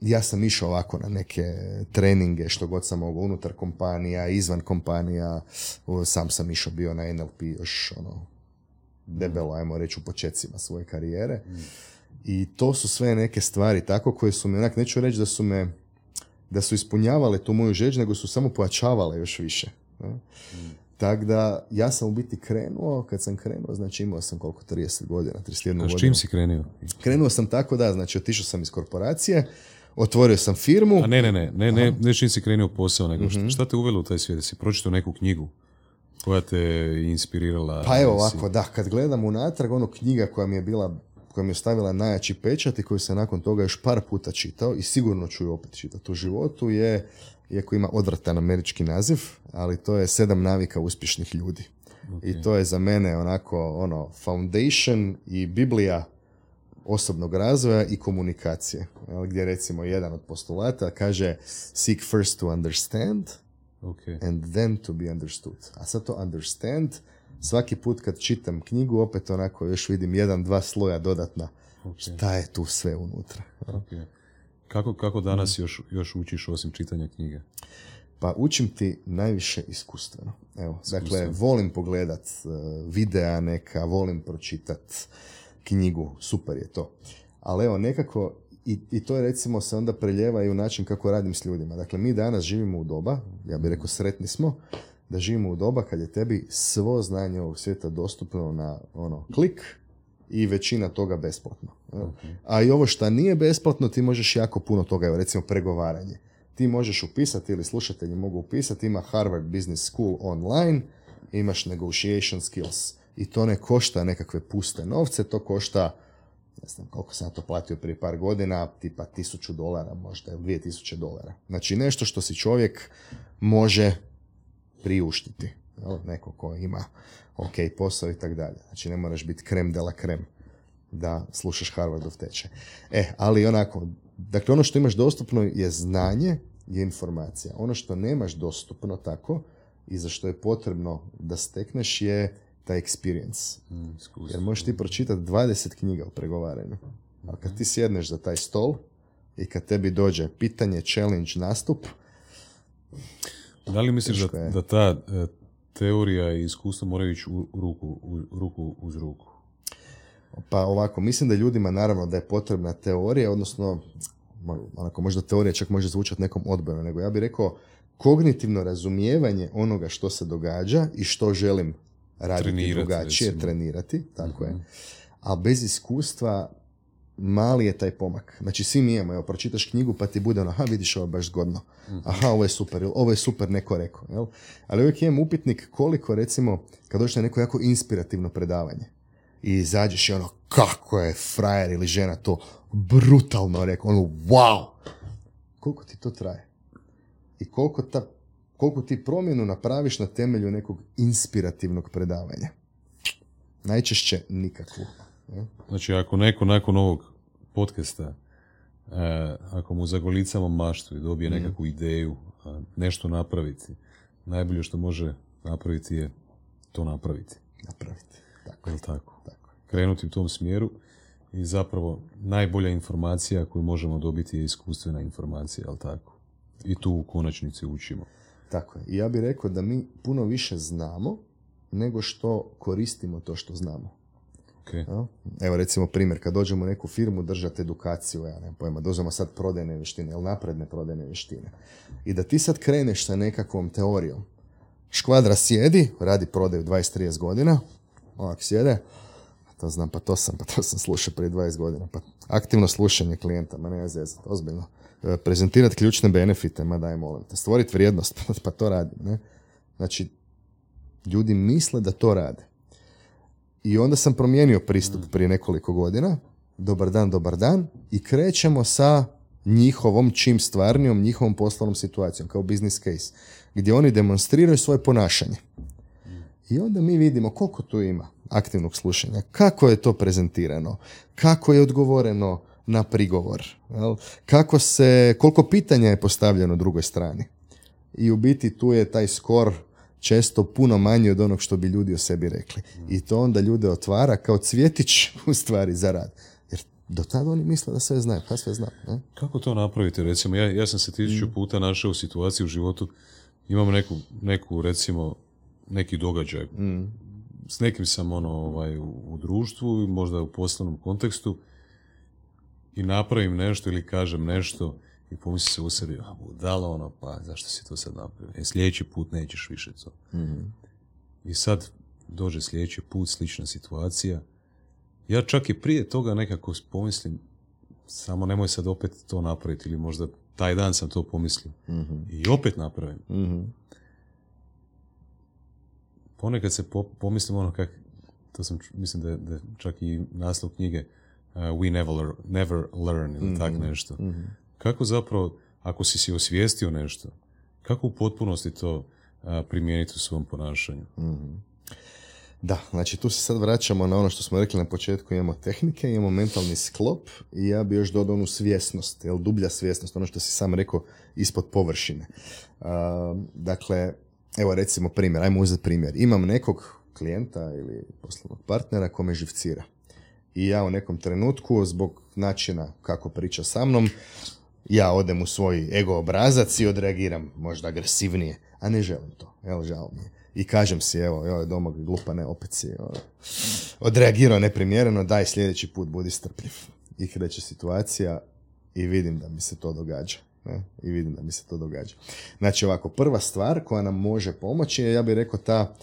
Ja sam išao ovako na neke treninge, što god sam mogao, unutar kompanija, izvan kompanija. O, Sam sam išao bio na NLP još ono, debelo, ajmo reći, u početcima svoje karijere. I to su sve neke stvari tako koje su me, onak neću reći da su me da su ispunjavale tu moju žeđ, nego su samo pojačavale još više. ne. Tako da, ja sam u biti krenuo, kad sam krenuo, znači imao sam koliko, 30 godina, 31 A godinu. s čim si krenio? Krenuo sam tako da, znači otišao sam iz korporacije, otvorio sam firmu. A ne, ne, ne, ne, ne, ne čim si krenuo posao, nego šta, šta te uvelo u taj svijet? Si pročitao neku knjigu koja te inspirirala? Pa evo Si- ovako, da, kad gledam unatrag, ono knjiga koja mi je bila, koja mi je stavila najjači pečat i koju sam nakon toga još par puta čitao i sigurno ću ju opet čitati u životu je, iako ima odvratan američki naziv, ali to je sedam navika uspješnih ljudi. I to je za mene onako ono foundation i biblija osobnog razvoja i komunikacije. Gdje recimo jedan od postulata kaže seek first to understand Ok. and then to be understood. A sad to understand, svaki put kad čitam knjigu, opet onako još vidim jedan, dva sloja dodatna. Šta je tu sve unutra? ok. Kako, kako danas još, još učiš osim čitanja knjige? Pa učim ti najviše iskustveno. Evo, dakle, volim pogledat uh, videa neka, volim pročitat knjigu, super je to. Ali evo, nekako, i, i to je recimo se onda preljeva i u način kako radim s ljudima. Dakle, mi danas živimo u doba, ja bih rekao sretni smo, da živimo u doba kad je tebi svo znanje ovog svijeta dostupno na ono klik i većina toga besplatno. A i ovo što nije besplatno, ti možeš jako puno toga, evo recimo pregovaranje. Ti možeš upisati ili slušatelji mogu upisati, ima Harvard Business School online, imaš negotiation skills. I to ne košta nekakve puste novce, to košta ne znam koliko sam to platio prije par godina, tipa tisuću dolara možda, ili dvije tisuće dolara. Znači nešto što si čovjek može priuštiti. Jel? Neko ko ima ok posao i tako dalje. Znači ne moraš biti krem de la krem da slušaš Harvardov tečaj. E, ali onako, dakle ono što imaš dostupno je znanje, je informacija. Ono što nemaš dostupno tako i za što je potrebno da stekneš je taj experience. Mm, Jer možeš ti pročitati 20 knjiga o pregovaranju. A kad ti sjedneš za taj stol i kad tebi dođe pitanje, challenge, nastup, Da li misliš da, da ta e, teorija i iskustvo moraju ići u ruku, u, ruku uz ruku? Pa ovako, mislim da ljudima naravno da je potrebna teorija, odnosno onako možda teorija čak može zvučati nekom odbojno, nego ja bih rekao kognitivno razumijevanje onoga što se događa i što želim raditi Trenirati, drugačije, recimo. trenirati, tako je. A bez iskustva mali je taj pomak. Znači svi mi imamo, evo, pročitaš knjigu pa ti bude ono, aha, vidiš ovo baš zgodno. Aha, ovo je super, ili ovo je super neko rekao. Jel? Ali uvijek imam upitnik koliko, recimo, kad dođe na neko jako inspirativno predavanje i izađeš i ono, kako je frajer ili žena to brutalno rekao, ono, wow! Koliko ti to traje? I koliko, ta, koliko ti promjenu napraviš na temelju nekog inspirativnog predavanja? Najčešće nikakvu. Znači, ako neko nakon ovog podcasta, e, ako mu zagolicamo maštu i dobije Mhm. nekakvu ideju, nešto napraviti, najbolje što može napraviti je to napraviti. Napraviti. Tako, Je li tako? tako. Krenuti u tom smjeru i zapravo najbolja informacija koju možemo dobiti je iskustvena informacija, je li tako? I tu u konačnici učimo. Tako je. I ja bih rekao da mi puno više znamo nego što koristimo to što znamo. Ok, jel? Evo recimo primjer, kad dođemo u neku firmu držati edukaciju, ja nemam pojma, dođemo sad prodajne vještine ili napredne prodajne vještine. I da ti sad kreneš sa nekakvom teorijom. Škvadra sjedi, radi prodaju 20-30 godina, ovak sjede, to znam, pa to sam, pa to sam slušao prije 20 godina. Pa aktivno slušanje klijenta, ma ne zezat, ozbiljno. E, Prezentirati ključne benefite, ma daj molim te. Stvoriti vrijednost, pa to radi. Ne? Znači, ljudi misle da to rade. I onda sam promijenio pristup prije nekoliko godina. Dobar dan, dobar dan. I krećemo sa njihovom, čim stvarnijom, njihovom poslovnom situacijom, kao business case, gdje oni demonstriraju svoje ponašanje. I onda mi vidimo koliko tu ima aktivnog slušanja, kako je to prezentirano, kako je odgovoreno na prigovor, jel? kako se, koliko pitanja je postavljeno drugoj strani. I u biti tu je taj skor često puno manji od onog što bi ljudi o sebi rekli. I to onda ljude otvara kao cvjetić u stvari za rad. Jer do tada oni misle da sve znaju. Pa sve znam. Ne? Kako to napraviti? Recimo, ja, ja sam se tisuću puta našao u situaciji u životu, imam neku, neku recimo, neki događaj. S nekim sam ono, ovaj, u, u društvu, možda u poslovnom kontekstu i napravim nešto ili kažem nešto i pomisli se u sebi, a budala ono, pa zašto si to sad napravio? E, sljedeći put nećeš više to. I sad dođe sljedeći put, slična situacija. Ja čak i prije toga nekako pomislim, samo nemoj sad opet to napraviti ili možda taj dan sam to pomislio. I opet napravim. Mhm. Ponekad se po, pomislim ono kak, to sam, mislim da da čak i naslov knjige uh, We never, never learn ili tak nešto. Kako zapravo, ako si si osvijestio nešto, kako u potpunosti to primijeniti u svom ponašanju? Da, znači tu se sad vraćamo na ono što smo rekli na početku, imamo tehnike, imamo mentalni sklop i ja bi još dodao onu svjesnost, jel, dublja svjesnost, ono što si sam rekao ispod površine. Dakle, evo recimo primjer, ajmo uzeti primjer. Imam nekog klijenta ili poslovnog partnera kome živcira. I ja u nekom trenutku, zbog načina kako priča sa mnom, ja odem u svoj ego obrazac i odreagiram možda agresivnije, a ne želim to, evo žao mi je. I kažem si, evo, joj, domog glupane, opet si ono, odreagirao neprimjereno, daj sljedeći put, budi strpljiv. I kreće situacija i vidim da mi se to događa. Ne? I vidim da mi se to događa. Znači ovako, prva stvar koja nam može pomoći je, ja bih rekao, ta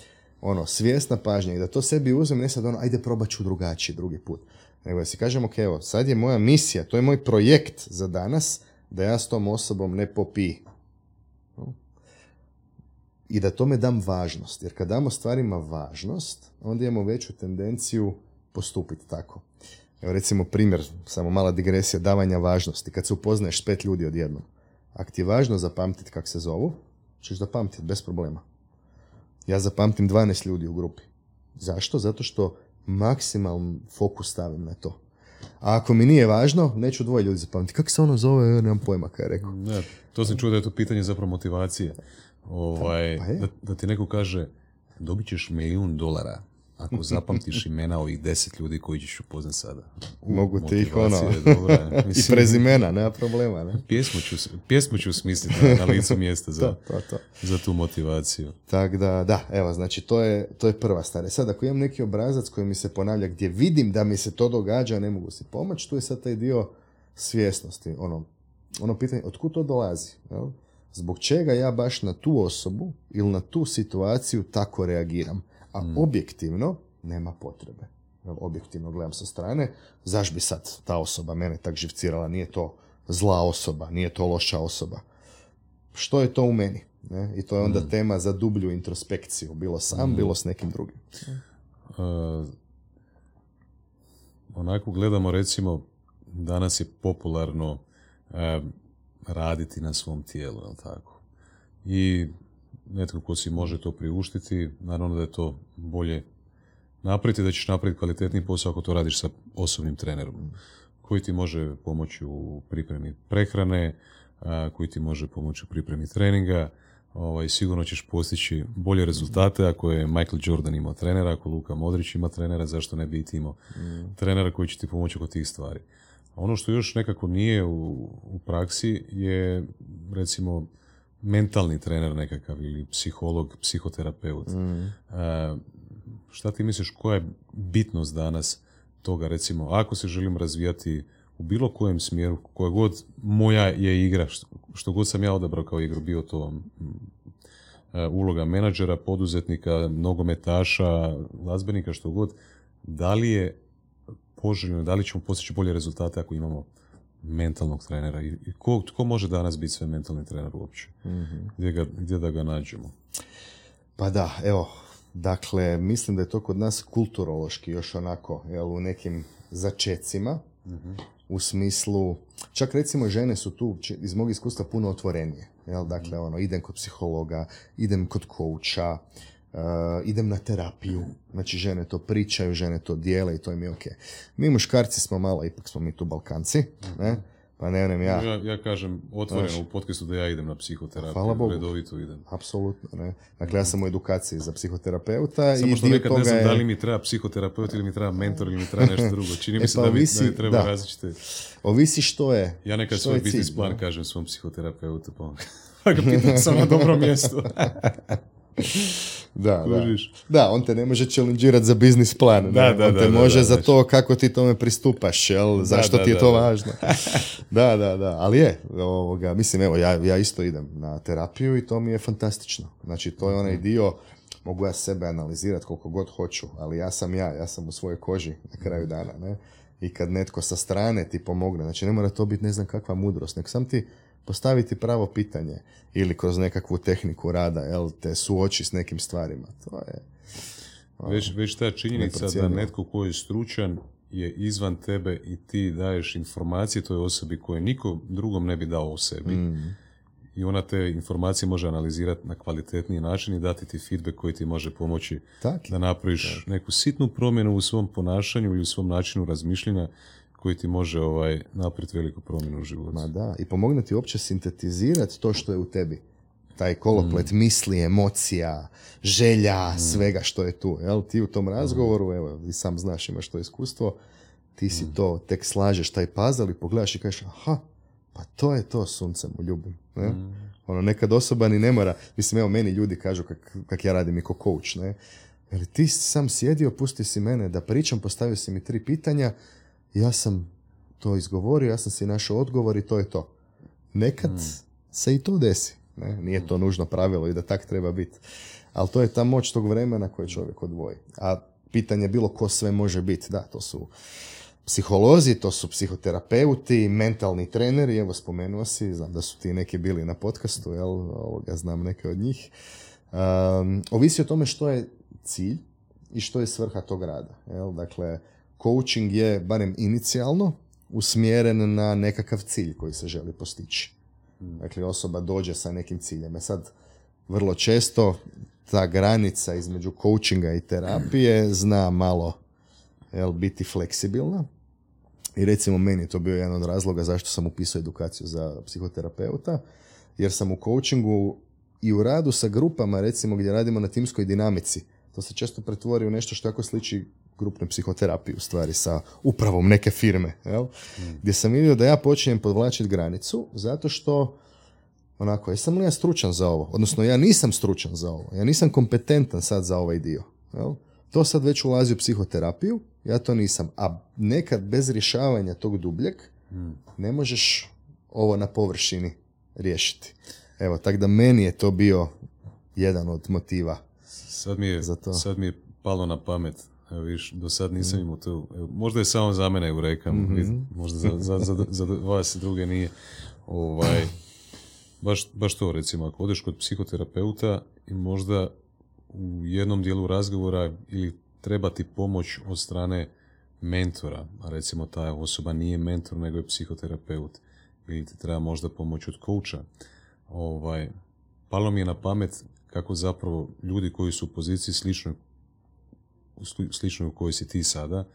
ono, svjesna pažnja i da to sebi uzmem, ne sad ono, ajde probat ću drugačiji drugi put. Nego da si kažem, ok, evo, sad je moja misija, to je moj projekt za danas, da ja s tom osobom ne popi. I da tome dam važnost. Jer kad damo stvarima važnost, onda imamo veću tendenciju postupiti tako. Evo recimo primjer, samo mala digresija davanja važnosti. Kad se upoznaješ pet ljudi odjednom, ako ti je važno zapamtiti kak se zovu, ćeš zapamtiti bez problema. Ja zapamtim 12 ljudi u grupi. Zašto? Zato što maksimalno fokus stavim na to. A ako mi nije važno, neću dvoje ljudi zapamtiti. Kako se ono zove, nemam pojma kaj je rekao. Ne, to sam čuo da je to pitanje zapravo motivacije. Ovaj, Pa je. da, da ti neko kaže, dobit ćeš milijun dolara ako zapamtiš imena ovih deset ljudi koji ćeš upoznat sada. Mogu ti ih ono, dobra. i Mislim, prezimena, nema problema. Ne? Pjesmu ću, pjesmu ću smisliti na, na licu mjesta za, To, to, to. za tu motivaciju. Tak da, da, evo, znači to je, to je prva stvar. E Sad, ako imam neki obrazac koji mi se ponavlja gdje vidim da mi se to događa, ne mogu si pomoći, tu je sad taj dio svjesnosti. Ono, ono pitanje, otkud to dolazi? Jel? Zbog čega ja baš na tu osobu ili na tu situaciju tako reagiram? A objektivno nema potrebe. Objektivno gledam sa strane, zaš bi sad ta osoba mene tak živcirala? Nije to zla osoba, nije to loša osoba što je to u meni. Ne? I to je onda tema za dublju introspekciju, bilo sam, bilo s nekim drugim. Uh, onako gledamo recimo danas je popularno eh, raditi na svom tijelu, jel tako? I netko ko si može to priuštiti, naravno da je to bolje napraviti, da ćeš napraviti kvalitetniji posao ako to radiš sa osobnim trenerom koji ti može pomoći u pripremi prehrane, koji ti može pomoći u pripremi treninga, ovaj, sigurno ćeš postići bolje rezultate ako je Michael Jordan imao trenera, ako Luka Modrić ima trenera, zašto ne bi i ti imao trenera koji će ti pomoći kod tih stvari. A ono što još nekako nije u, u praksi je recimo mentalni trener nekakav ili psiholog, psihoterapeut. A, šta ti misliš koja je bitnost danas toga recimo ako se želim razvijati u bilo kojem smjeru, koja god moja je igra, što, što god sam ja odabrao kao igru, bio to mm, e, uloga menadžera, poduzetnika, nogometaša, glazbenika, što god, da li je poželjno, da li ćemo postići bolje rezultate ako imamo mentalnog trenera. I ko, tko može danas biti sve mentalni trener uopće? Gdje, ga, gdje da ga nađemo? Pa da, evo, dakle, mislim da je to kod nas kulturološki još onako, jel, u nekim začecima, u smislu, čak recimo žene su tu iz mog iskustva puno otvorenije, jel, dakle, ono, idem kod psihologa, idem kod kouča, uh, idem na terapiju, znači žene to pričaju, žene to dijele i to im je ok. Mi muškarci smo malo, ipak smo mi tu balkanci, ne, pa ne vjerujem ja, Ja, ja kažem otvoreno u podcastu da ja idem na psihoterapiju, Hvala Bogu. redovito idem. apsolutno, ne. Dakle, ja sam u edukaciji za psihoterapeuta Samo i što nekad ne znam je... da li mi treba psihoterapeut ili mi treba mentor ili mi treba nešto drugo. Čini mi E se pa da, mi, ovisi- da mi treba da. različite... Ovisi što je. Ja nekad svoj biznis plan da. kažem svom psihoterapeutu, pa on- pa ga pitam sam na dobro mjesto. Da, da. Kužiš? Da, on te ne može challengeirati za biznis plan. ne? Da, da, on te da, može da, za to kako ti tome pristupaš, jel? Zašto da, ti je da, to da. važno. da, da, da. Ali je, ovoga, mislim, evo, ja, ja isto idem na terapiju i to mi je fantastično. Znači, to je Mhm. onaj dio, mogu ja sebe analizirati koliko god hoću, ali ja sam ja, ja sam u svojoj koži na kraju dana, ne? I kad netko sa strane ti pomogne, znači ne mora to biti ne znam kakva mudrost, nek sam ti postaviti pravo pitanje ili kroz nekakvu tehniku rada, jel, te suoči s nekim stvarima. To je... Već, već ta činjenica da netko koji je stručan je izvan tebe i ti daješ informacije toj osobi koje niko drugom ne bi dao o sebi. Mm. I ona te informacije može analizirati na kvalitetniji način i dati ti feedback koji ti može pomoći Tak. da napraviš neku sitnu promjenu u svom ponašanju ili u svom načinu razmišljanja koji ti može ovaj, napraviti veliku promjenu u životu. Ma da, i pomogne ti uopće sintetizirati to što je u tebi. Taj koloplet misli, emocija, želja, svega što je tu. Jel? Ti u tom razgovoru, evo, i sam znaš, imaš to iskustvo, ti si to, tek slažeš taj puzzle i pogledaš i kažeš, aha, pa to je to suncem u ljubim. Ne? Ono, nekad osoba ni ne mora, mislim, evo, meni ljudi kažu kak, kak ja radim i ko coach, ne? Jer ti si sam sjedio, pusti si mene da pričam, postavio si mi tri pitanja, ja sam to izgovorio, ja sam si našao odgovor i to je to. Nekad se i to desi. Ne? Nije to nužno pravilo i da tak treba biti. Ali to je ta moć tog vremena koje čovjek odvoji. A pitanje je bilo ko sve može biti. Da, to su psiholozi, to su psihoterapeuti, mentalni treneri, evo spomenuo si, znam da su ti neki bili na podcastu, jel, ovoga, znam neke od njih. Um, ovisi o tome što je cilj i što je svrha tog rada. Jel? Dakle, coaching je, barem inicijalno, usmjeren na nekakav cilj koji se želi postići. Dakle, osoba dođe sa nekim ciljem. E sad, vrlo često ta granica između coachinga i terapije zna malo jel, biti fleksibilna. I recimo meni je to bio jedan od razloga zašto sam upisao edukaciju za psihoterapeuta, jer sam u coachingu i u radu sa grupama, recimo gdje radimo na timskoj dinamici, to se često pretvori u nešto što jako sliči grupnoj psihoterapiji u stvari sa upravom neke firme, jel? gdje sam vidio da ja počinjem podvlačiti granicu zato što onako, jesam li ja stručan za ovo? Odnosno, ja nisam stručan za ovo. Ja nisam kompetentan sad za ovaj dio. Jel? To sad već ulazi u psihoterapiju, ja to nisam. A nekad bez rješavanja tog dubljeg ne možeš ovo na površini riješiti. Evo, tako da meni je to bio jedan od motiva. Sad mi je, Za to. sad mi je palo na pamet. Evo viš, do sad nisam imao to. Evo, možda je samo za mene urekam, vid, možda za, za, za, za vas druge nije. Ovaj, baš, baš to recimo, ako odeš kod psihoterapeuta i možda u jednom dijelu razgovora ili treba ti pomoć od strane mentora, a recimo ta osoba nije mentor nego je psihoterapeut ili ti treba možda pomoć od kouča. Ovaj, palo mi je na pamet kako zapravo ljudi koji su u poziciji sličnoj sličnoj u kojoj si ti sada,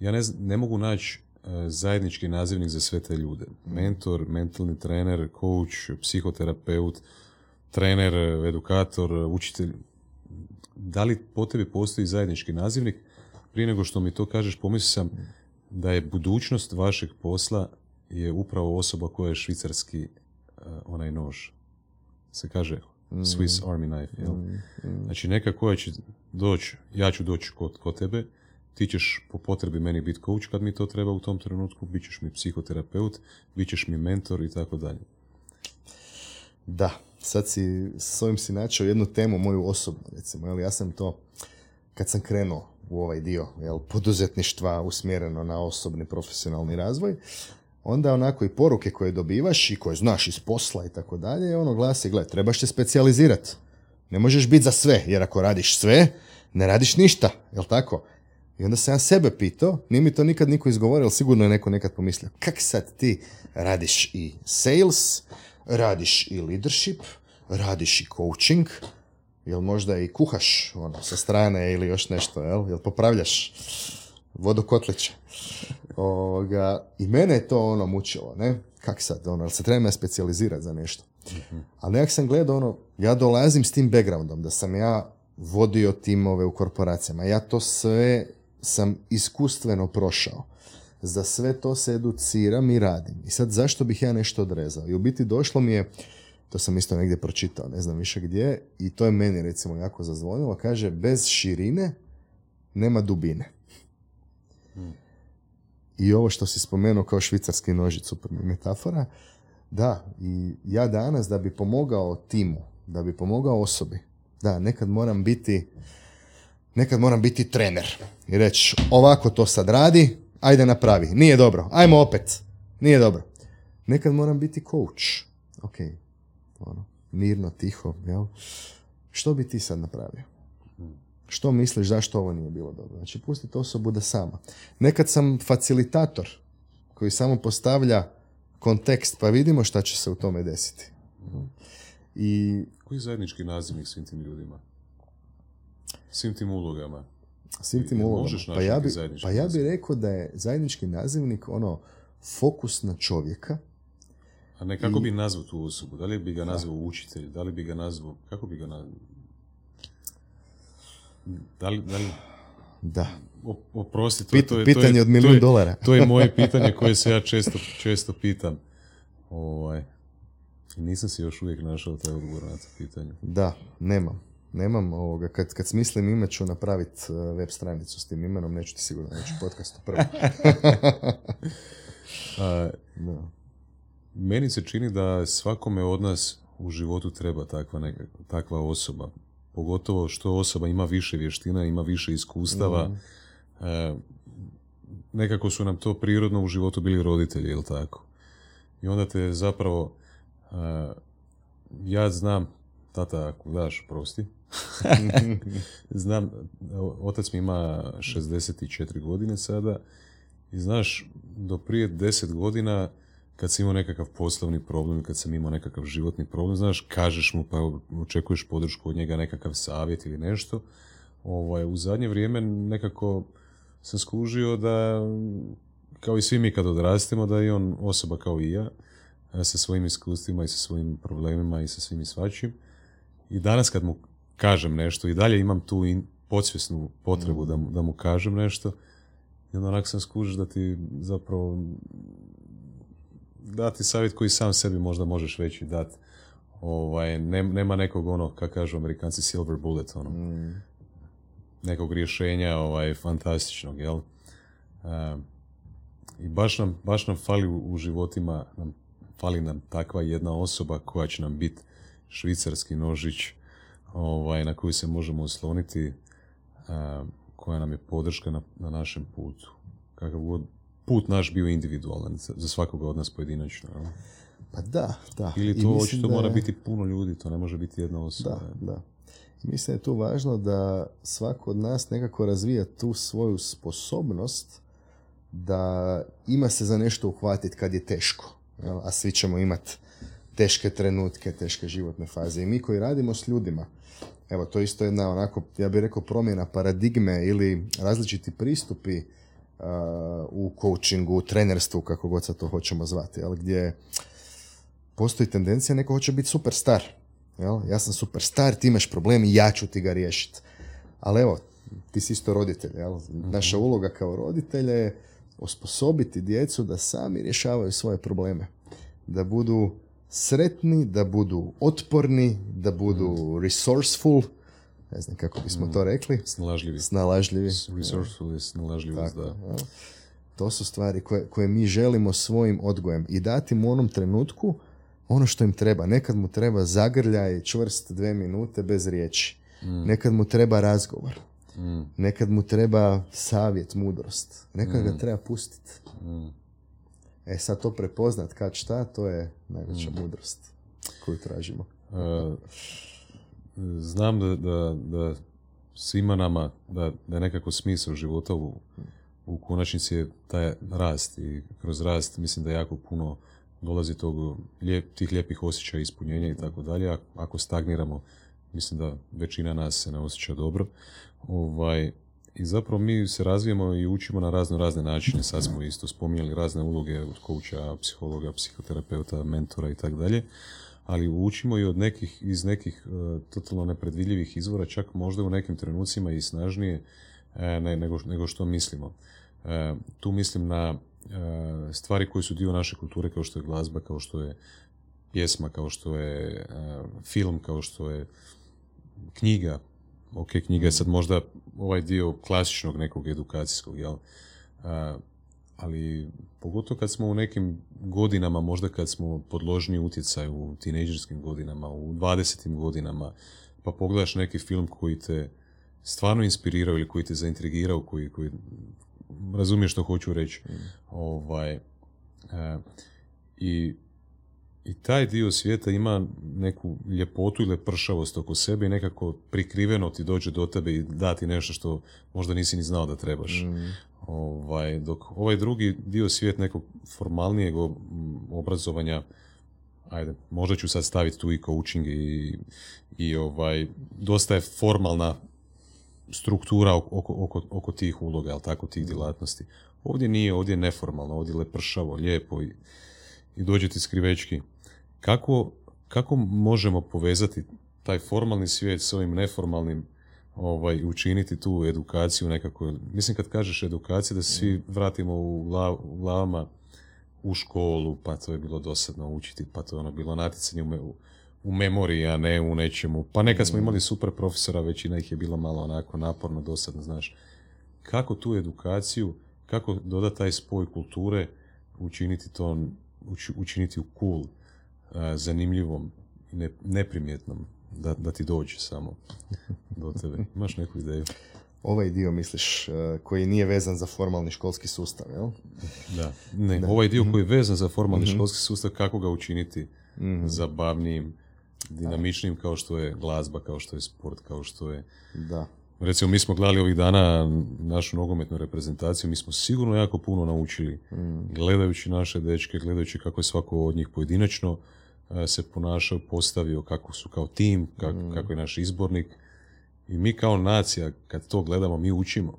ja ne, ne mogu naći e, zajednički nazivnik za sve te ljude. Mentor, mentalni trener, coach, psihoterapeut, trener, edukator, učitelj. Da li po tebi postoji zajednički nazivnik? Prije nego što mi to kažeš, pomislio sam da je budućnost vašeg posla je upravo osoba koja je švicarski e, onaj nož. Se kaže Swiss Army knife, jel? Znači neka koja će doći, ja ću doći kod, kod tebe, ti ćeš po potrebi meni biti coach kad mi to treba u tom trenutku, bit ćeš mi psihoterapeut, bit ćeš mi mentor i tako dalje. Da, sad si, s ovim si načeo jednu temu moju osobnu, recimo, jel, ja sam to, kad sam krenuo u ovaj dio, jel, poduzetništva usmjereno na osobni profesionalni razvoj, onda onako i poruke koje dobivaš i koje znaš iz posla i tako dalje, ono glasi, gle, trebaš se specijalizirati. Ne možeš biti za sve, jer ako radiš sve, ne radiš ništa, jel tako? I onda sam ja sebe pitao, nije mi to nikad niko izgovorio, ali sigurno je neko nekad pomislio, kak sad ti radiš i sales, radiš i leadership, radiš i coaching, jel možda i kuhaš ono, sa strane ili još nešto, jel, jel popravljaš vodokotliće. Ovoga, I mene je to ono mučilo, ne? Kak sad, ono, se trebam ja specijalizirati za nešto? Ali nekak sam gledao, ono, ja dolazim s tim backgroundom, da sam ja vodio timove u korporacijama. Ja to sve sam iskustveno prošao. Za sve to se educiram i radim. I sad zašto bih ja nešto odrezao? I u biti došlo mi je, to sam isto negdje pročitao, ne znam više gdje, i to je meni recimo jako zazvonilo, kaže, bez širine nema dubine. I ovo što si spomenuo kao švicarski nožić, super metafora, da, i ja danas da bi pomogao timu, da bi pomogao osobi, da, nekad moram biti nekad moram biti trener i reći ovako to sad radi, ajde napravi, nije dobro, ajmo opet, nije dobro. Nekad moram biti coach, ok, ono, mirno, tiho, jel? Što bi ti sad napravio? Što misliš zašto ovo nije bilo dobro? Znači, pustite osobu da sama. Nekad sam facilitator koji samo postavlja kontekst, pa vidimo šta će se u tome desiti. I Koji je zajednički nazivnik svim tim ljudima? Svim tim ulogama? svim tim ulogama. Pa naći ja, bi, pa ja bi rekao da je zajednički nazivnik ono fokus na čovjeka. A ne, kako bi nazvao tu osobu? Da li bi ga nazvao učitelj? Da li bi ga nazvao... Kako bi ga nazvao? Da li, da li, Da. oprosti, to, Pit- to je... pitanje to je, od milijun dolara. To je moje pitanje koje se ja često, često pitam. Ovaj, nisam si još uvijek našao taj odgovor na to pitanje. Da, nemam. Nemam ovoga. Kad, kad smislim ime ću napraviti web stranicu s tim imenom, neću ti sigurno reći u podcastu prvo. A, Da. Meni se čini da svakome od nas u životu treba takva, neka, takva osoba. Pogotovo što osoba ima više vještina, ima više iskustava. E, nekako su nam to prirodno u životu bili roditelji, jel tako? I onda te zapravo, e, ja znam tata, ako gledaš, prosti. Znam, otac mi ima 64 godine sada i znaš, do prije 10 godina kad si imao nekakav poslovni problem, kad sam imao nekakav životni problem, znaš, kažeš mu pa očekuješ podršku od njega, nekakav savjet ili nešto. Ovaj, u zadnje vrijeme nekako sam skužio da, kao i svi mi kad odrastemo, da je on osoba kao i ja, sa svojim iskustvima i sa svojim problemima i sa svim i svačim. I danas kad mu kažem nešto i dalje imam tu in, podsvjesnu potrebu da, mu, da mu kažem nešto i onda onak sam skužiš da ti zapravo dati savjet koji sam sebi možda možeš već i dati. Ovaj, nema nekog ono, kako kažu amerikanci, silver bullet, ono. Mm. Nekog rješenja ovaj, fantastičnog, jel? I baš nam, baš nam fali u, u životima, nam, fali nam takva jedna osoba koja će nam biti švicarski nožić ovaj, na koju se možemo osloniti, koja nam je podrška na, na našem putu. Kakav god put naš bio individualan za svakoga od nas pojedinačno. Pa da, da. Ili to očito mora biti puno ljudi, to ne može biti jedna osoba. Da, da. mislim da je tu važno da svako od nas nekako razvija tu svoju sposobnost da ima se za nešto uhvatiti kad je teško. A svi ćemo imati teške trenutke, teške životne faze. I mi koji radimo s ljudima, evo to isto jedna onako, ja bih rekao promjena paradigme ili različiti pristupi uh, u coachingu, u trenerstvu, kako god sad to hoćemo zvati, ali gdje postoji tendencija neko hoće biti super star. Jel? Ja sam super star, ti imaš problem i ja ću ti ga riješiti. Ali evo, ti si isto roditelj. Jel? Naša mhm. uloga kao roditelja je osposobiti djecu da sami rješavaju svoje probleme. Da budu sretni, da budu otporni, da budu mm. resourceful, ne znam kako bismo to mm. rekli. Snalažljivi. Snalažljivi. Resourceful je snalažljivost, da. To su stvari koje, koje mi želimo svojim odgojem i dati mu u onom trenutku ono što im treba. Nekad mu treba zagrljaj čvrst dve minute bez riječi. Mm. Nekad mu treba razgovor. Nekad mu treba savjet, mudrost. Nekad ga treba pustiti. E sad to prepoznat kad šta, to je najveća mm. mudrost koju tražimo. E, znam da, da, da svima nama, da, da je nekako smisao života u, u konačnici je taj rast i kroz rast mislim da jako puno dolazi tog, lijep, tih lijepih osjećaja ispunjenja i tako dalje. Ako stagniramo, mislim da većina nas se ne osjeća dobro. Ovaj, i zapravo mi se razvijemo i učimo na razno razne načine. Sad smo isto spominjali razne uloge od kouča, psihologa, psihoterapeuta, mentora i tako dalje. Ali učimo i od nekih, iz nekih uh, totalno nepredvidljivih izvora, čak možda u nekim trenucima i snažnije uh, ne, nego, nego što mislimo. Uh, tu mislim na stvari koje su dio naše kulture, kao što je glazba, kao što je pjesma, kao što je film, kao što je knjiga, ok, knjiga je sad možda ovaj dio klasičnog nekog edukacijskog, jel? Ali pogotovo kad smo u nekim godinama, možda kad smo podložni utjecaj u tinejdžerskim godinama, u 20. godinama, pa pogledaš neki film koji te stvarno inspirirao ili koji te zaintrigirao, koji, koji razumiješ što hoću reći. Mm. Ovaj, I i taj dio svijeta ima neku ljepotu ili pršavost oko sebe i nekako prikriveno ti dođe do tebe i dati nešto što možda nisi ni znao da trebaš. Mm. Ovaj, dok ovaj drugi dio svijet nekog formalnijeg obrazovanja, ajde, možda ću sad staviti tu i coaching i, i ovaj, dosta je formalna struktura oko, oko, oko tih uloga, ali tako, tih djelatnosti. Ovdje nije, ovdje je neformalno, ovdje je lepršavo, lijepo i, i dođe ti skrivečki. Kako, kako možemo povezati taj formalni svijet s ovim neformalnim ovaj, učiniti tu edukaciju nekako. Mislim kad kažeš edukacija da se svi vratimo u, glavama u školu, pa to je bilo dosadno učiti, pa to je ono bilo natjecanje u, u memoriji, a ne u nečemu. Pa nekad smo imali super profesora, većina ih je bilo malo onako naporno, dosadno, znaš. Kako tu edukaciju, kako dodati taj spoj kulture, učiniti to, učiniti u cool zanimljivom i neprimjetnom da, da ti dođe samo do tebe. Imaš neku ideju? Ovaj dio misliš koji nije vezan za formalni školski sustav, jel? Da, ne, ovaj dio mhm. koji je vezan za formalni mm školski sustav, kako ga učiniti mm zabavnijim, dinamičnim kao što je glazba, kao što je sport, kao što je... Da. Recimo, mi smo gledali ovih dana našu nogometnu reprezentaciju, mi smo sigurno jako puno naučili gledajući naše dečke, gledajući kako je svako od njih pojedinačno e, se ponašao, postavio, kako su kao tim, kako, kako je naš izbornik. I mi kao nacija, kad to gledamo, mi učimo.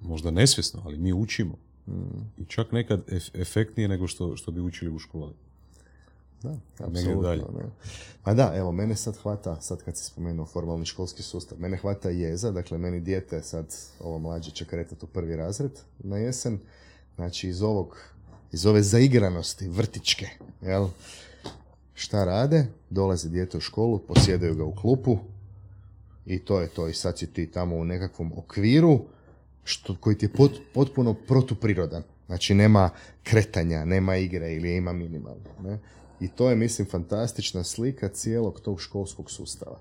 Možda nesvjesno, ali mi učimo. I čak nekad ef- efektnije nego što, što bi učili u školi. Da, apsolutno. dalje. ne. Pa da, evo, mene sad hvata, sad kad si spomenuo formalni školski sustav, mene hvata jeza, dakle, meni dijete sad, ovo mlađe će kretati u prvi razred na jesen, znači iz ovog, iz ove zaigranosti vrtičke, jel? Šta rade? Dolazi dijete u školu, posjedaju ga u klupu i to je to. I sad si ti tamo u nekakvom okviru što, koji ti je pot- potpuno protuprirodan. Znači nema kretanja, nema igre ili ima minimalno. Ne? I to je, mislim, fantastična slika cijelog tog školskog sustava.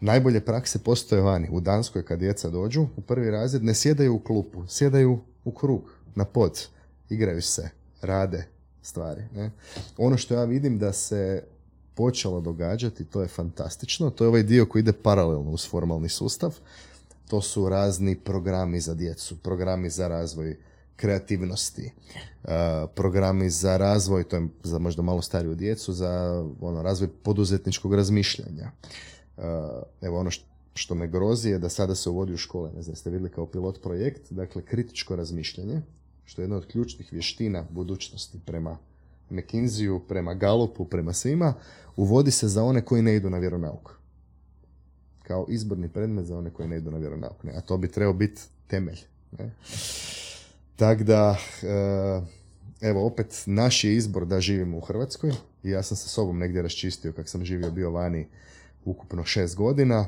Najbolje prakse postoje vani. U Danskoj kad djeca dođu u prvi razred ne sjedaju u klupu, sjedaju u krug, na pod, igraju se, rade stvari. Ne? Ono što ja vidim da se počelo događati, to je fantastično, to je ovaj dio koji ide paralelno uz formalni sustav, to su razni programi za djecu, programi za razvoj kreativnosti, uh, programi za razvoj, to je za možda malo stariju djecu, za ono, razvoj poduzetničkog razmišljanja. Uh, evo ono što me grozi je da sada se uvodi u škole, ne znam, ste vidjeli kao pilot projekt, dakle kritičko razmišljanje, što je jedna od ključnih vještina budućnosti prema McKinseyu, prema Gallupu, prema svima, uvodi se za one koji ne idu na vjeronauk kao izborni predmet za one koji ne idu na vjeronauk. Ne? A to bi trebao biti temelj. Ne? Tako da, e, evo opet, naš je izbor da živimo u Hrvatskoj i ja sam sa sobom negdje raščistio kak sam živio bio vani ukupno šest godina.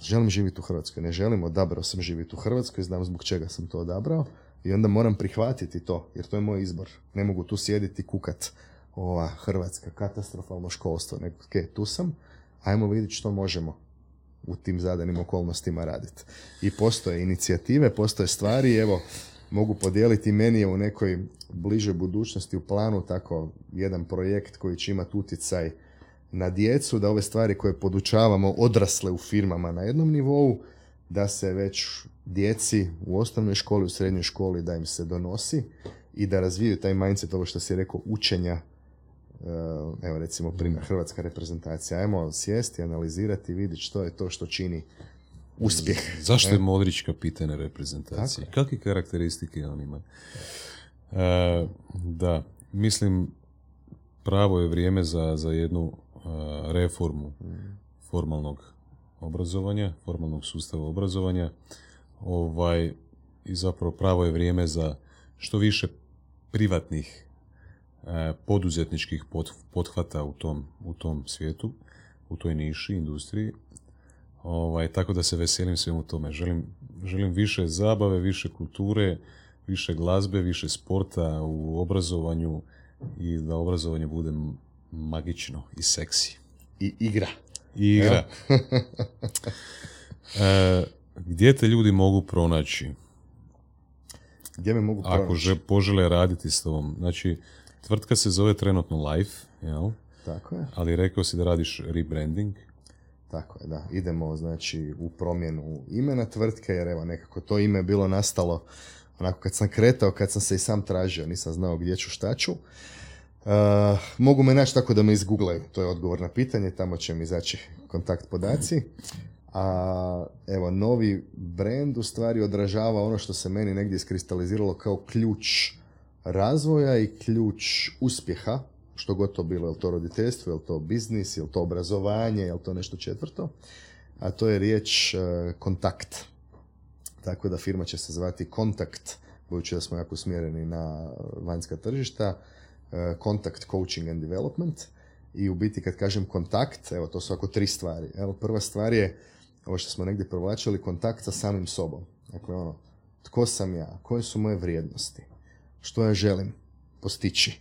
Želim živjeti u Hrvatskoj, ne želim, odabrao sam živjeti u Hrvatskoj, znam zbog čega sam to odabrao i onda moram prihvatiti to, jer to je moj izbor. Ne mogu tu sjediti i kukat ova Hrvatska, katastrofalno školstvo, nego, ok, tu sam, ajmo vidjeti što možemo u tim zadanim okolnostima raditi. I postoje inicijative, postoje stvari, evo, mogu podijeliti meni je u nekoj bližoj budućnosti u planu tako jedan projekt koji će imati utjecaj na djecu, da ove stvari koje podučavamo odrasle u firmama na jednom nivou, da se već djeci u osnovnoj školi, u srednjoj školi da im se donosi i da razviju taj mindset, ovo što si rekao, učenja Uh, evo recimo primjer hrvatska reprezentacija. Ajmo sjesti, analizirati, vidjeti što je to što čini uspjeh. Zašto je Modrić kapitene reprezentacije? Kakve karakteristike on ima? E, da, mislim, pravo je vrijeme za, za jednu e, reformu formalnog obrazovanja, formalnog sustava obrazovanja. Ovaj, I zapravo pravo je vrijeme za što više privatnih e, poduzetničkih pot- pothvata u tom, u tom svijetu, u toj niši, industriji. Ovaj, tako da se veselim svemu tome. Želim, želim više zabave, više kulture, više glazbe, više sporta u obrazovanju i da obrazovanje bude magično i seksi. I igra. I igra. e, gdje te ljudi mogu pronaći Gdje me mogu ako pronaći? že, požele raditi s tobom? Znači, tvrtka se zove trenutno Life, jel? Tako je. ali rekao si da radiš rebranding. Tako je, da. Idemo, znači, u promjenu imena tvrtke, jer evo, nekako to ime je bilo nastalo onako kad sam kretao, kad sam se i sam tražio, nisam znao gdje ću, šta ću. Uh, mogu me naći tako da me izgooglaju, to je odgovor na pitanje, tamo će mi izaći kontakt podaci. A evo, novi brand u stvari odražava ono što se meni negdje iskristaliziralo kao ključ razvoja i ključ uspjeha, što god to bilo, je to roditeljstvo, je to biznis, je to obrazovanje, je to nešto četvrto, a to je riječ e, kontakt. Tako da firma će se zvati Kontakt, budući da smo jako usmjereni na vanjska tržišta, Contact Coaching and Development. I u biti kad kažem kontakt, evo to su ako tri stvari. Evo, prva stvar je, ovo što smo negdje provlačili, kontakt sa samim sobom. Dakle, ono, tko sam ja, koje su moje vrijednosti, što ja želim postići,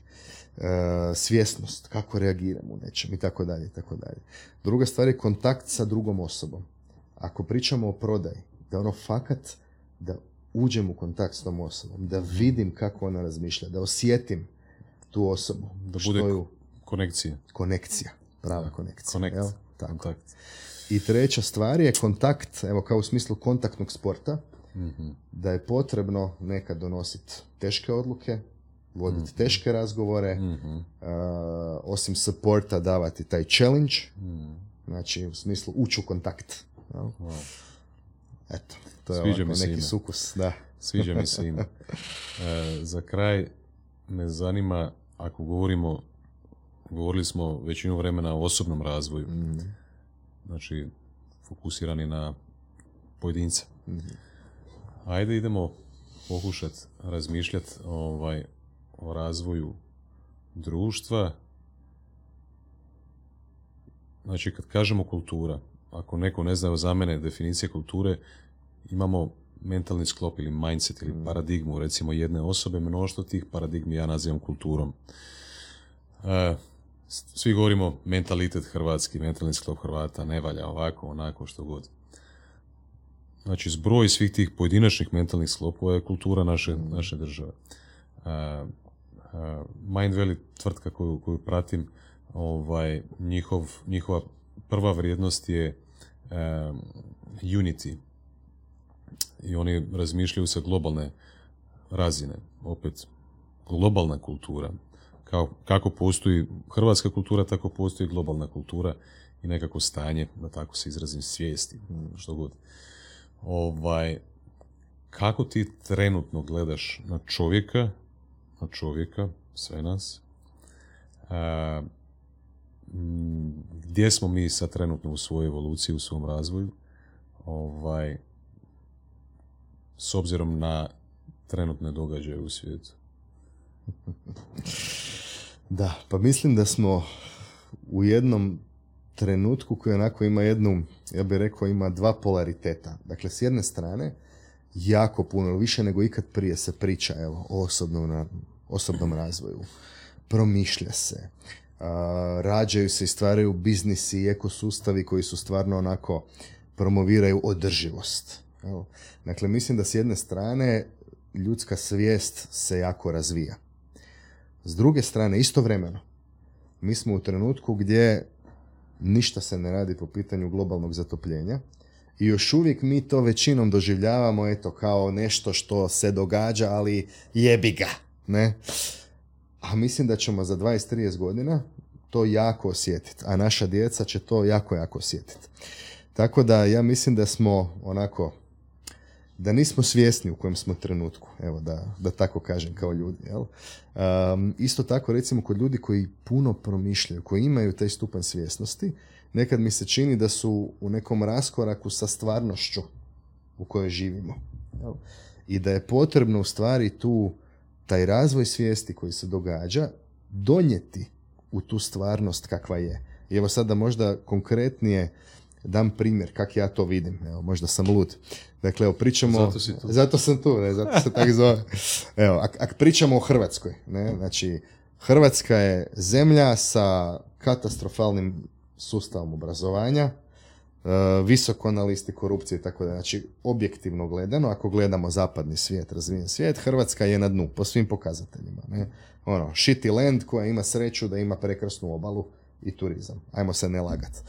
e, svjesnost, kako reagiram u nečem i tako dalje tako dalje. Druga stvar je kontakt sa drugom osobom. Ako pričamo o prodaji, da ono fakat da uđem u kontakt s tom osobom, da vidim kako ona razmišlja, da osjetim tu osobu, Da što bude ju konekcija. konekcija. prava konekcija. Connect. jel? Tako. Kontakt. I treća stvar je kontakt, evo kao u smislu kontaktnog sporta, da je potrebno nekad donositi teške odluke, voditi teške razgovore, Mhm. uh, osim supporta davati taj challenge, znači u smislu ući u kontakt. jel? Eto, to je Sviđa ovako mi se neki ime. sukus, da. Sviđa mi se ime. E, za kraj me zanima, ako govorimo, govorili smo većinu vremena o osobnom razvoju, znači fokusirani na pojedinca. Ajde idemo pokušati razmišljati ovaj, o razvoju društva. Znači, kad kažemo kultura, ako neko ne zna za mene definicije kulture, imamo mentalni sklop ili mindset ili paradigmu, recimo jedne osobe, mnoštvo tih paradigmi ja nazivam kulturom. E, svi govorimo mentalitet hrvatski, mentalni sklop Hrvata, ne valja ovako, onako, što god. Znači, zbroj svih tih pojedinačnih mentalnih sklopova je kultura naše, naše države. Uh, uh, Mind Valley, tvrtka koju, koju pratim, ovaj, njihov, njihova prva vrijednost je um, unity. I oni razmišljaju sa globalne razine. Opet, globalna kultura. Kao, kako postoji hrvatska kultura, tako postoji globalna kultura i nekako stanje, da tako se izrazim, svijesti, što god. Ovaj, kako ti trenutno gledaš na čovjeka, na čovjeka, sve nas, a, gdje smo mi sad trenutno u svojoj evoluciji, u svom razvoju, ovaj, s obzirom na trenutne događaje u svijetu. Da, pa mislim da smo u jednom trenutku koji onako ima jednu, ja bih rekao, ima dva polariteta. Dakle, s jedne strane, jako puno, više nego ikad prije se priča evo, o osobnom, osobnom razvoju. Promišlja se. a, rađaju se i stvaraju biznisi i ekosustavi koji su stvarno onako promoviraju održivost. Evo. Dakle, mislim da s jedne strane ljudska svijest se jako razvija. S druge strane, istovremeno, mi smo u trenutku gdje ništa se ne radi po pitanju globalnog zatopljenja i još uvijek mi to većinom doživljavamo eto kao nešto što se događa, ali jebi ga, ne? A mislim da ćemo za 20-30 godina to jako osjetiti, a naša djeca će to jako, jako osjetiti. Tako da ja mislim da smo onako da nismo svjesni u kojem smo trenutku, evo da, da tako kažem kao ljudi. Jel? Um, isto tako recimo kod ljudi koji puno promišljaju, koji imaju taj stupanj svjesnosti, nekad mi se čini da su u nekom raskoraku sa stvarnošću u kojoj živimo. Jel? I da je potrebno u stvari tu taj razvoj svijesti koji se događa donijeti u tu stvarnost kakva je. I evo sada možda konkretnije dam primjer kak ja to vidim. Evo, možda sam lud. Dakle, evo, pričamo... Zato si tu. Zato sam tu, ne, zato se tako zove. Evo, ak, ak pričamo o Hrvatskoj, ne, znači, Hrvatska je zemlja sa katastrofalnim sustavom obrazovanja, e, visoko na listi korupcije tako da. Znači, objektivno gledano, ako gledamo zapadni svijet, razvijen svijet, Hrvatska je na dnu po svim pokazateljima. Ne? Ono, shitty land koja ima sreću da ima prekrasnu obalu i turizam. Ajmo se ne lagat.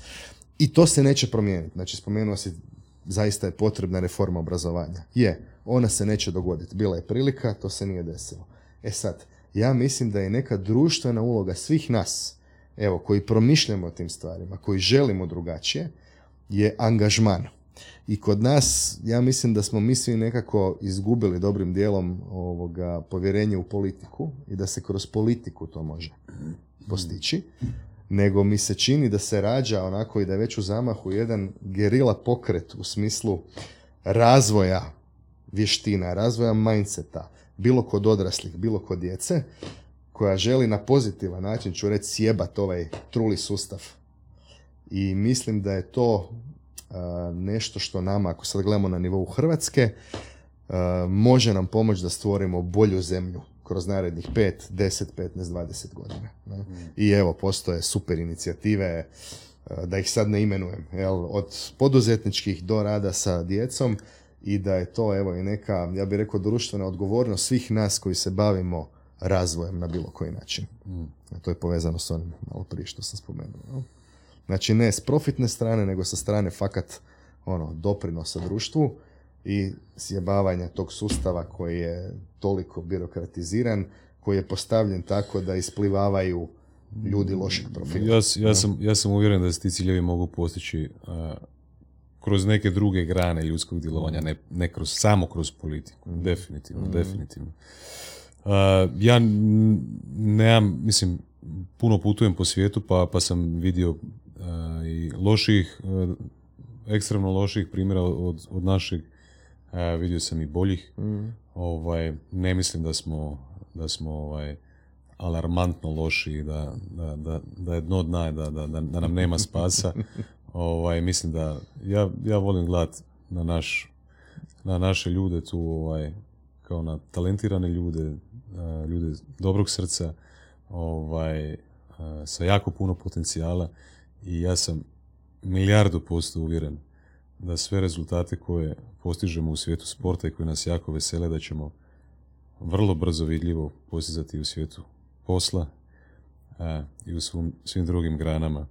I to se neće promijeniti. Znači, spomenuo si, zaista je potrebna reforma obrazovanja. Je, ona se neće dogoditi. Bila je prilika, to se nije desilo. E sad, ja mislim da je neka društvena uloga svih nas, evo, koji promišljamo o tim stvarima, koji želimo drugačije, je angažman. I kod nas, ja mislim da smo mi svi nekako izgubili dobrim dijelom ovoga povjerenje u politiku i da se kroz politiku to može postići, nego mi se čini da se rađa onako i da je već u zamahu jedan gerila pokret u smislu razvoja vještina, razvoja mindseta, bilo kod odraslih, bilo kod djece, koja želi na pozitivan način, ću reći, sjebat ovaj truli sustav. I mislim da je to nešto što nama, ako sad gledamo na nivou Hrvatske, može nam pomoći da stvorimo bolju zemlju kroz narednih 5, 10, 15, 20 godina. ne. I evo, postoje super inicijative, a, da ih sad ne imenujem, jel, od poduzetničkih do rada sa djecom i da je to evo i neka, ja bih rekao, društvena odgovornost svih nas koji se bavimo razvojem na bilo koji način. A to je povezano s onim malo prije što sam spomenuo. jel? Znači ne s profitne strane, nego sa strane fakat ono, doprinosa društvu i sjebavanja tog sustava koji je toliko birokratiziran, koji je postavljen tako da isplivavaju ljudi lošeg profila. Ja, ja, sam, ja sam uvjeren da se ti ciljevi mogu postići kroz neke druge grane ljudskog djelovanja, ne, ne kroz, samo kroz politiku. Mm. Definitivno, mm. definitivno. Uh, ja nemam, mislim, puno putujem po svijetu, pa, pa sam vidio i loših, ekstremno loših primjera od, od našeg, vidio sam i boljih. Mm. Ovaj, ne mislim da smo, da smo ovaj, alarmantno loši, da, da, da, da je dno dna, da, da, da nam nema spasa. ovaj, mislim da, ja, ja volim gledat na, naš, na naše ljude tu, ovaj, kao na talentirane ljude, ljude dobrog srca, ovaj, sa jako puno potencijala i ja sam milijardu posto uvjeren da sve rezultate koje postižemo u svijetu sporta i koje nas jako vesele da ćemo vrlo brzo vidljivo postizati u svijetu posla a, i u svom, svim drugim granama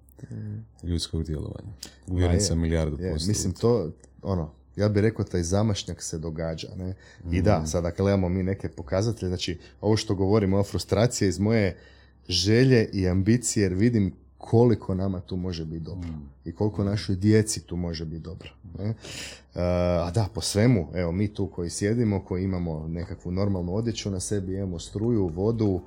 ljudskog djelovanja. Uvjeren sam milijardu posto. Mislim to, ono, ja bih rekao taj zamašnjak se događa. Ne? I da, mhm. sada gledamo mi neke pokazatelje, znači ovo što govorimo, o frustracije iz moje želje i ambicije, jer vidim koliko nama tu može biti dobro mm. i koliko našoj djeci tu može biti dobro. Ne? Uh, a da, po svemu, evo mi tu koji sjedimo, koji imamo nekakvu normalnu odjeću na sebi, imamo struju, vodu, uh,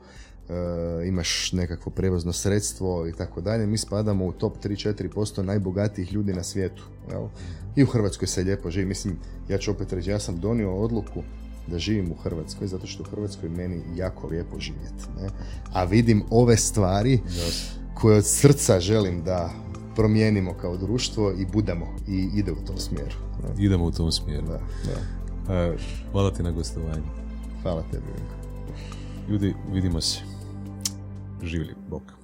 imaš nekakvo prevozno sredstvo i tako dalje, mi spadamo u top 3-4% najbogatijih ljudi na svijetu. Jel? I u Hrvatskoj se lijepo živi. Mislim, ja ću opet reći, ja sam donio odluku da živim u Hrvatskoj, zato što u Hrvatskoj meni jako lijepo živjeti. Ne? A vidim ove stvari koje od srca želim da promijenimo kao društvo i budemo i ide u tom smjeru. Idemo u tom smjeru. Da, da. hvala ti na gostovanju. Hvala tebi. Ljudi, vidimo se. Živjeli, Bog.